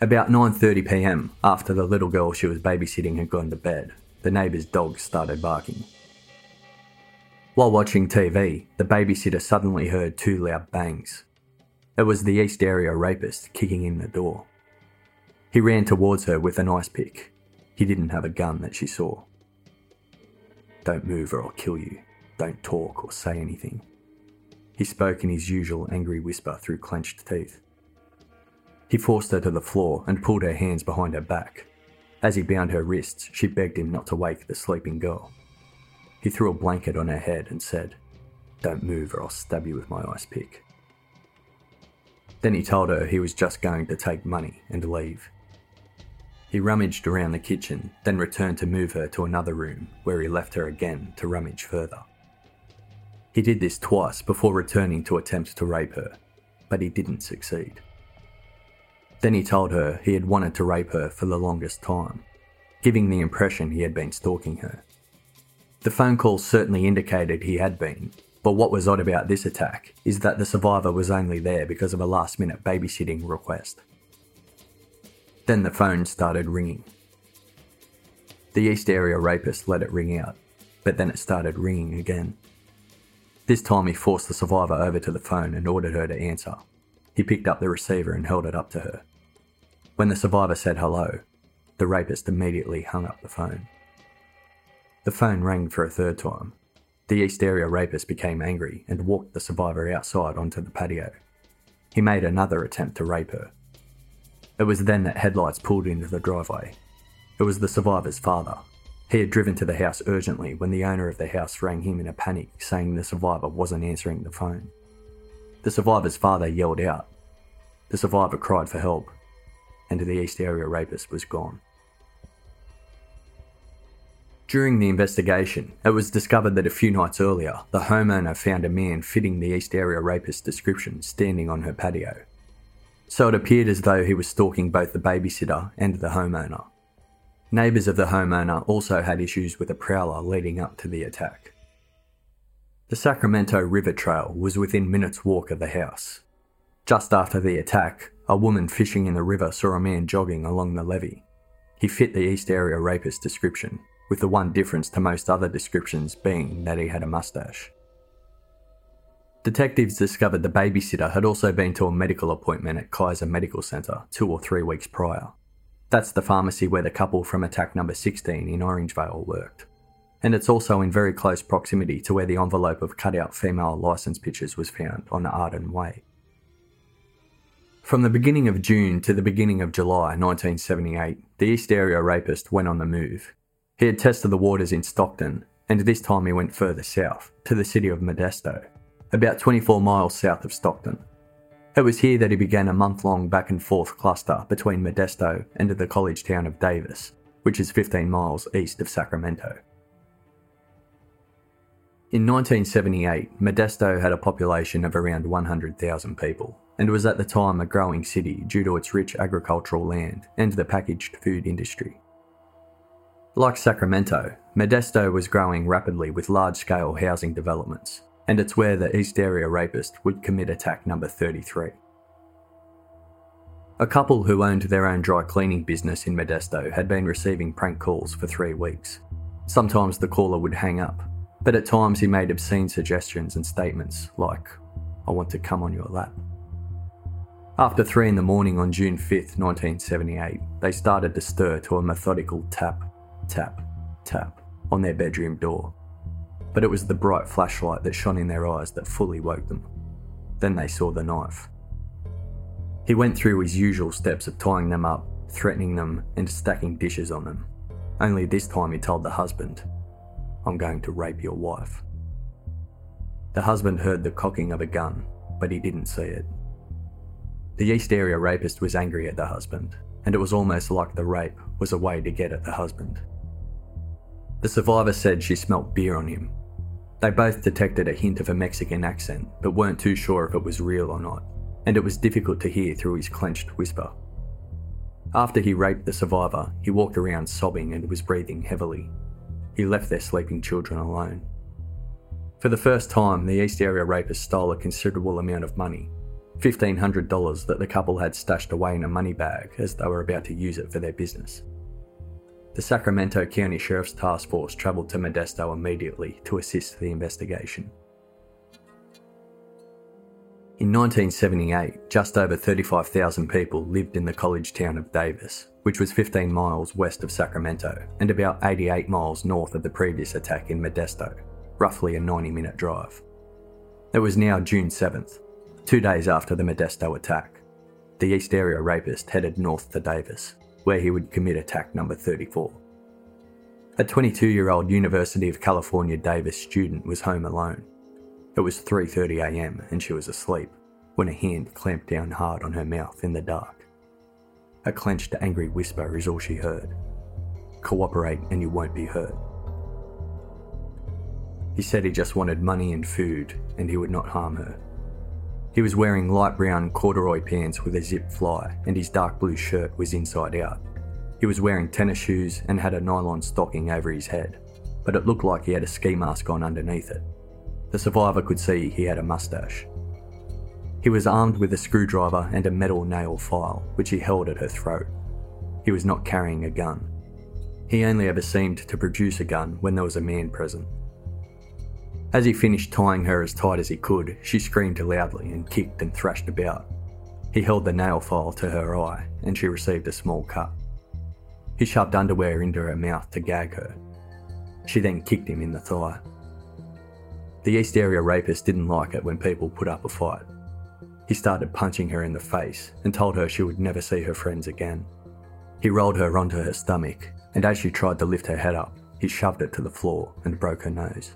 About 9:30 p.m., after the little girl she was babysitting had gone to bed, the neighbour's dog started barking. While watching TV, the babysitter suddenly heard two loud bangs. It was the East Area rapist kicking in the door. He ran towards her with an ice pick. He didn't have a gun that she saw. Don't move or I'll kill you. Don't talk or say anything. He spoke in his usual angry whisper through clenched teeth. He forced her to the floor and pulled her hands behind her back. As he bound her wrists, she begged him not to wake the sleeping girl. He threw a blanket on her head and said, Don't move or I'll stab you with my ice pick. Then he told her he was just going to take money and leave. He rummaged around the kitchen, then returned to move her to another room where he left her again to rummage further. He did this twice before returning to attempt to rape her, but he didn't succeed. Then he told her he had wanted to rape her for the longest time, giving the impression he had been stalking her. The phone calls certainly indicated he had been, but what was odd about this attack is that the survivor was only there because of a last minute babysitting request. Then the phone started ringing. The East Area rapist let it ring out, but then it started ringing again. This time he forced the survivor over to the phone and ordered her to answer. He picked up the receiver and held it up to her. When the survivor said hello, the rapist immediately hung up the phone. The phone rang for a third time. The East Area rapist became angry and walked the survivor outside onto the patio. He made another attempt to rape her. It was then that headlights pulled into the driveway. It was the survivor's father, he had driven to the house urgently when the owner of the house rang him in a panic, saying the survivor wasn't answering the phone. The survivor's father yelled out. The survivor cried for help, and the East Area rapist was gone. During the investigation, it was discovered that a few nights earlier, the homeowner found a man fitting the East Area rapist's description standing on her patio. So it appeared as though he was stalking both the babysitter and the homeowner. Neighbours of the homeowner also had issues with a prowler leading up to the attack. The Sacramento River Trail was within minutes' walk of the house. Just after the attack, a woman fishing in the river saw a man jogging along the levee. He fit the East Area rapist description, with the one difference to most other descriptions being that he had a mustache. Detectives discovered the babysitter had also been to a medical appointment at Kaiser Medical Center two or three weeks prior. That's the pharmacy where the couple from attack number 16 in Orangevale worked. And it's also in very close proximity to where the envelope of cut-out female license pictures was found on Arden Way. From the beginning of June to the beginning of July 1978, the East Area rapist went on the move. He had tested the waters in Stockton, and this time he went further south, to the city of Modesto, about 24 miles south of Stockton. It was here that he began a month long back and forth cluster between Modesto and the college town of Davis, which is 15 miles east of Sacramento. In 1978, Modesto had a population of around 100,000 people and was at the time a growing city due to its rich agricultural land and the packaged food industry. Like Sacramento, Modesto was growing rapidly with large scale housing developments, and it's where the East Area rapist would commit attack number 33. A couple who owned their own dry cleaning business in Modesto had been receiving prank calls for three weeks. Sometimes the caller would hang up, but at times he made obscene suggestions and statements like, I want to come on your lap. After three in the morning on June 5th, 1978, they started to stir to a methodical tap, tap, tap on their bedroom door but it was the bright flashlight that shone in their eyes that fully woke them. Then they saw the knife. He went through his usual steps of tying them up, threatening them and stacking dishes on them. Only this time he told the husband, I'm going to rape your wife. The husband heard the cocking of a gun, but he didn't see it. The East Area rapist was angry at the husband, and it was almost like the rape was a way to get at the husband. The survivor said she smelt beer on him. They both detected a hint of a Mexican accent, but weren't too sure if it was real or not, and it was difficult to hear through his clenched whisper. After he raped the survivor, he walked around sobbing and was breathing heavily. He left their sleeping children alone. For the first time, the East Area rapist stole a considerable amount of money $1,500 that the couple had stashed away in a money bag as they were about to use it for their business. The Sacramento County Sheriff's Task Force travelled to Modesto immediately to assist the investigation. In 1978, just over 35,000 people lived in the college town of Davis, which was 15 miles west of Sacramento and about 88 miles north of the previous attack in Modesto, roughly a 90 minute drive. It was now June 7th, two days after the Modesto attack. The East Area rapist headed north to Davis, where he would commit attack number 34. A 22 year old University of California Davis student was home alone it was 3:30 a.m. and she was asleep when a hand clamped down hard on her mouth in the dark. A clenched angry whisper is all she heard. Cooperate and you won't be hurt. He said he just wanted money and food and he would not harm her. He was wearing light brown corduroy pants with a zip fly and his dark blue shirt was inside out. He was wearing tennis shoes and had a nylon stocking over his head, but it looked like he had a ski mask on underneath it. The survivor could see he had a mustache. He was armed with a screwdriver and a metal nail file, which he held at her throat. He was not carrying a gun. He only ever seemed to produce a gun when there was a man present. As he finished tying her as tight as he could, she screamed loudly and kicked and thrashed about. He held the nail file to her eye, and she received a small cut. He shoved underwear into her mouth to gag her. She then kicked him in the thigh. The East Area rapist didn't like it when people put up a fight. He started punching her in the face and told her she would never see her friends again. He rolled her onto her stomach, and as she tried to lift her head up, he shoved it to the floor and broke her nose.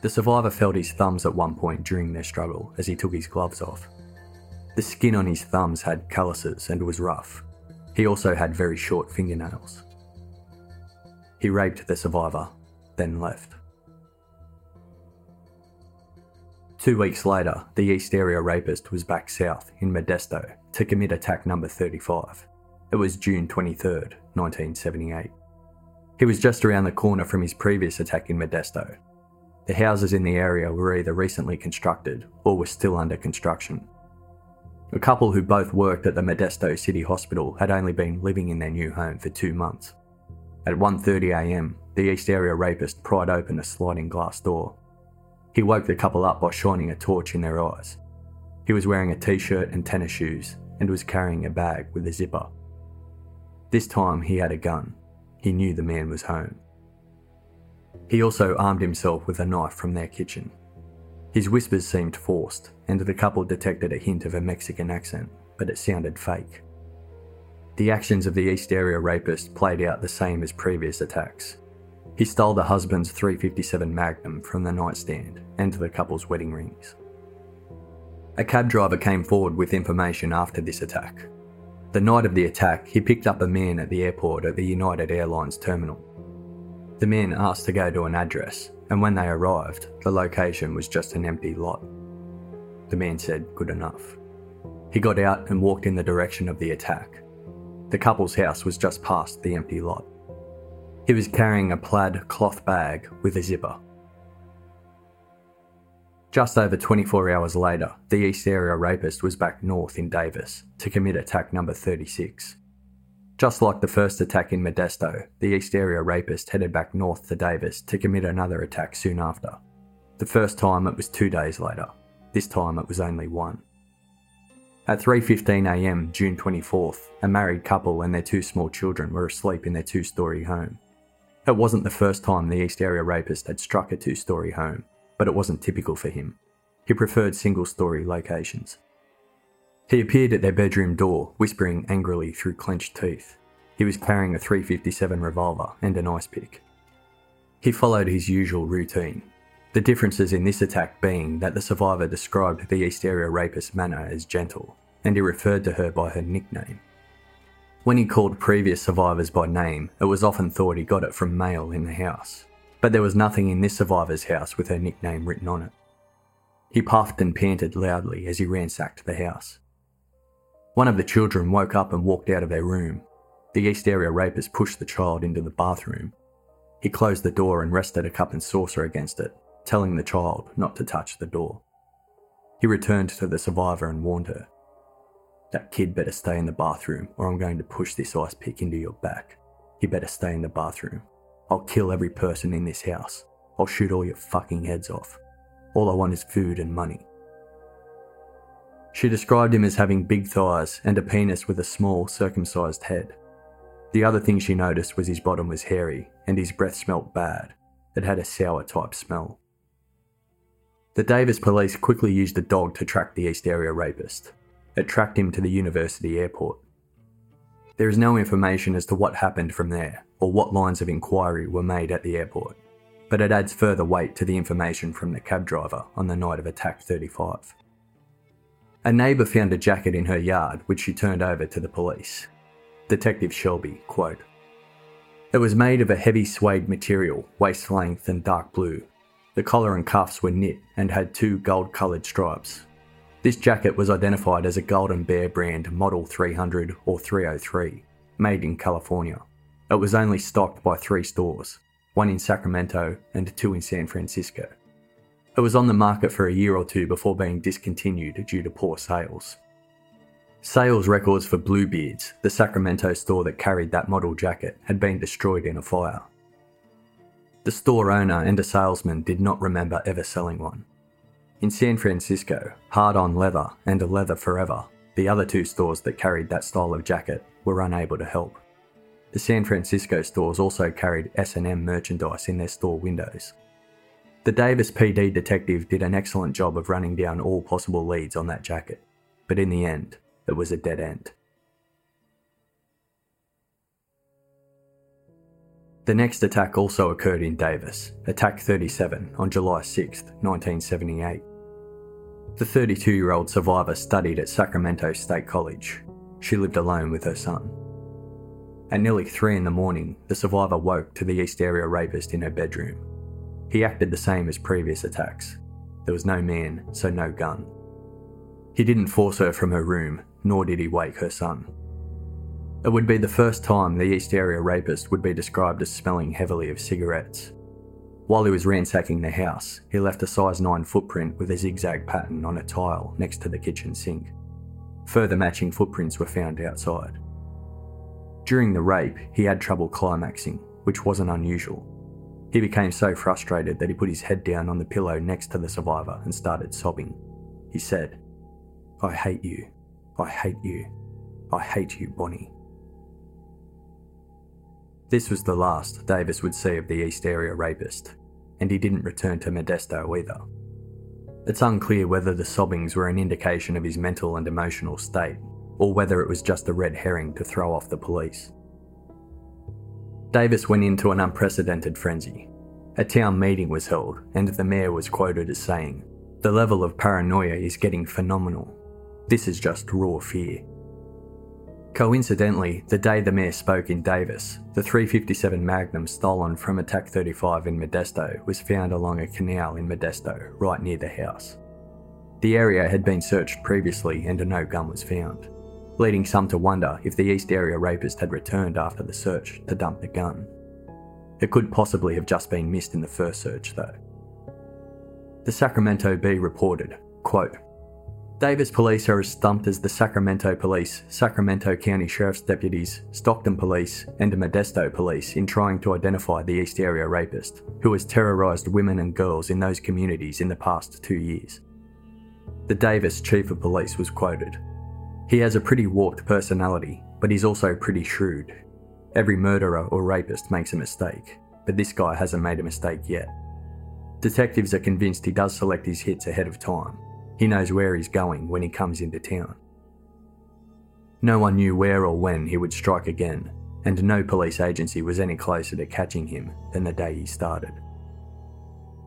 The survivor felt his thumbs at one point during their struggle as he took his gloves off. The skin on his thumbs had calluses and was rough. He also had very short fingernails. He raped the survivor, then left. Two weeks later, the East Area rapist was back south in Modesto to commit attack number 35. It was June 23, 1978. He was just around the corner from his previous attack in Modesto. The houses in the area were either recently constructed or were still under construction. A couple who both worked at the Modesto City Hospital had only been living in their new home for 2 months. At 1:30 a.m., the East Area rapist pried open a sliding glass door he woke the couple up by shining a torch in their eyes. He was wearing a t shirt and tennis shoes and was carrying a bag with a zipper. This time he had a gun. He knew the man was home. He also armed himself with a knife from their kitchen. His whispers seemed forced, and the couple detected a hint of a Mexican accent, but it sounded fake. The actions of the East Area rapist played out the same as previous attacks. He stole the husband's 357 Magnum from the nightstand and the couple's wedding rings. A cab driver came forward with information after this attack. The night of the attack, he picked up a man at the airport at the United Airlines terminal. The man asked to go to an address, and when they arrived, the location was just an empty lot. The man said, Good enough. He got out and walked in the direction of the attack. The couple's house was just past the empty lot. He was carrying a plaid cloth bag with a zipper. Just over 24 hours later, the East Area rapist was back north in Davis to commit attack number 36. Just like the first attack in Modesto, the East Area rapist headed back north to Davis to commit another attack soon after. The first time it was two days later. This time it was only one. At 3.15am, June 24th, a married couple and their two small children were asleep in their two-storey home. It wasn't the first time the East Area rapist had struck a two story home, but it wasn't typical for him. He preferred single story locations. He appeared at their bedroom door, whispering angrily through clenched teeth. He was carrying a 357 revolver and an ice pick. He followed his usual routine, the differences in this attack being that the survivor described the East Area rapist's manner as gentle, and he referred to her by her nickname. When he called previous survivors by name, it was often thought he got it from mail in the house, but there was nothing in this survivor's house with her nickname written on it. He puffed and panted loudly as he ransacked the house. One of the children woke up and walked out of their room. The East Area rapist pushed the child into the bathroom. He closed the door and rested a cup and saucer against it, telling the child not to touch the door. He returned to the survivor and warned her. That kid better stay in the bathroom, or I'm going to push this ice pick into your back. You better stay in the bathroom. I'll kill every person in this house. I'll shoot all your fucking heads off. All I want is food and money. She described him as having big thighs and a penis with a small, circumcised head. The other thing she noticed was his bottom was hairy and his breath smelt bad. It had a sour type smell. The Davis police quickly used a dog to track the East Area rapist. It tracked him to the university airport. There is no information as to what happened from there or what lines of inquiry were made at the airport, but it adds further weight to the information from the cab driver on the night of Attack 35. A neighbour found a jacket in her yard which she turned over to the police. Detective Shelby, quote, It was made of a heavy suede material, waist length and dark blue, the collar and cuffs were knit and had two gold coloured stripes. This jacket was identified as a Golden Bear brand Model 300 or 303, made in California. It was only stocked by three stores, one in Sacramento and two in San Francisco. It was on the market for a year or two before being discontinued due to poor sales. Sales records for Bluebeards, the Sacramento store that carried that model jacket, had been destroyed in a fire. The store owner and a salesman did not remember ever selling one. In San Francisco, Hard On Leather and a Leather Forever, the other two stores that carried that style of jacket, were unable to help. The San Francisco stores also carried S&M merchandise in their store windows. The Davis PD detective did an excellent job of running down all possible leads on that jacket, but in the end, it was a dead end. The next attack also occurred in Davis, Attack 37, on July 6, 1978. The 32 year old survivor studied at Sacramento State College. She lived alone with her son. At nearly 3 in the morning, the survivor woke to the East Area rapist in her bedroom. He acted the same as previous attacks. There was no man, so no gun. He didn't force her from her room, nor did he wake her son. It would be the first time the East Area rapist would be described as smelling heavily of cigarettes. While he was ransacking the house, he left a size 9 footprint with a zigzag pattern on a tile next to the kitchen sink. Further matching footprints were found outside. During the rape, he had trouble climaxing, which wasn't unusual. He became so frustrated that he put his head down on the pillow next to the survivor and started sobbing. He said, I hate you. I hate you. I hate you, Bonnie. This was the last Davis would see of the East Area rapist, and he didn't return to Modesto either. It's unclear whether the sobbings were an indication of his mental and emotional state, or whether it was just a red herring to throw off the police. Davis went into an unprecedented frenzy. A town meeting was held, and the mayor was quoted as saying, The level of paranoia is getting phenomenal. This is just raw fear. Coincidentally, the day the mayor spoke in Davis, the 357 Magnum stolen from Attack 35 in Modesto was found along a canal in Modesto, right near the house. The area had been searched previously and no gun was found, leading some to wonder if the East Area rapist had returned after the search to dump the gun. It could possibly have just been missed in the first search, though. The Sacramento Bee reported, quote, Davis police are as stumped as the Sacramento police, Sacramento County Sheriff's deputies, Stockton police, and Modesto police in trying to identify the East Area rapist, who has terrorised women and girls in those communities in the past two years. The Davis chief of police was quoted He has a pretty warped personality, but he's also pretty shrewd. Every murderer or rapist makes a mistake, but this guy hasn't made a mistake yet. Detectives are convinced he does select his hits ahead of time he knows where he's going when he comes into town. No one knew where or when he would strike again, and no police agency was any closer to catching him than the day he started.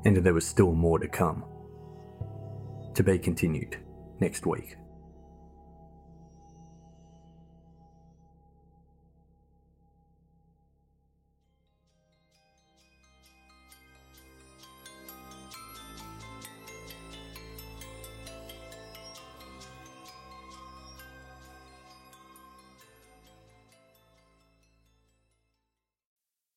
And there was still more to come. To be continued next week.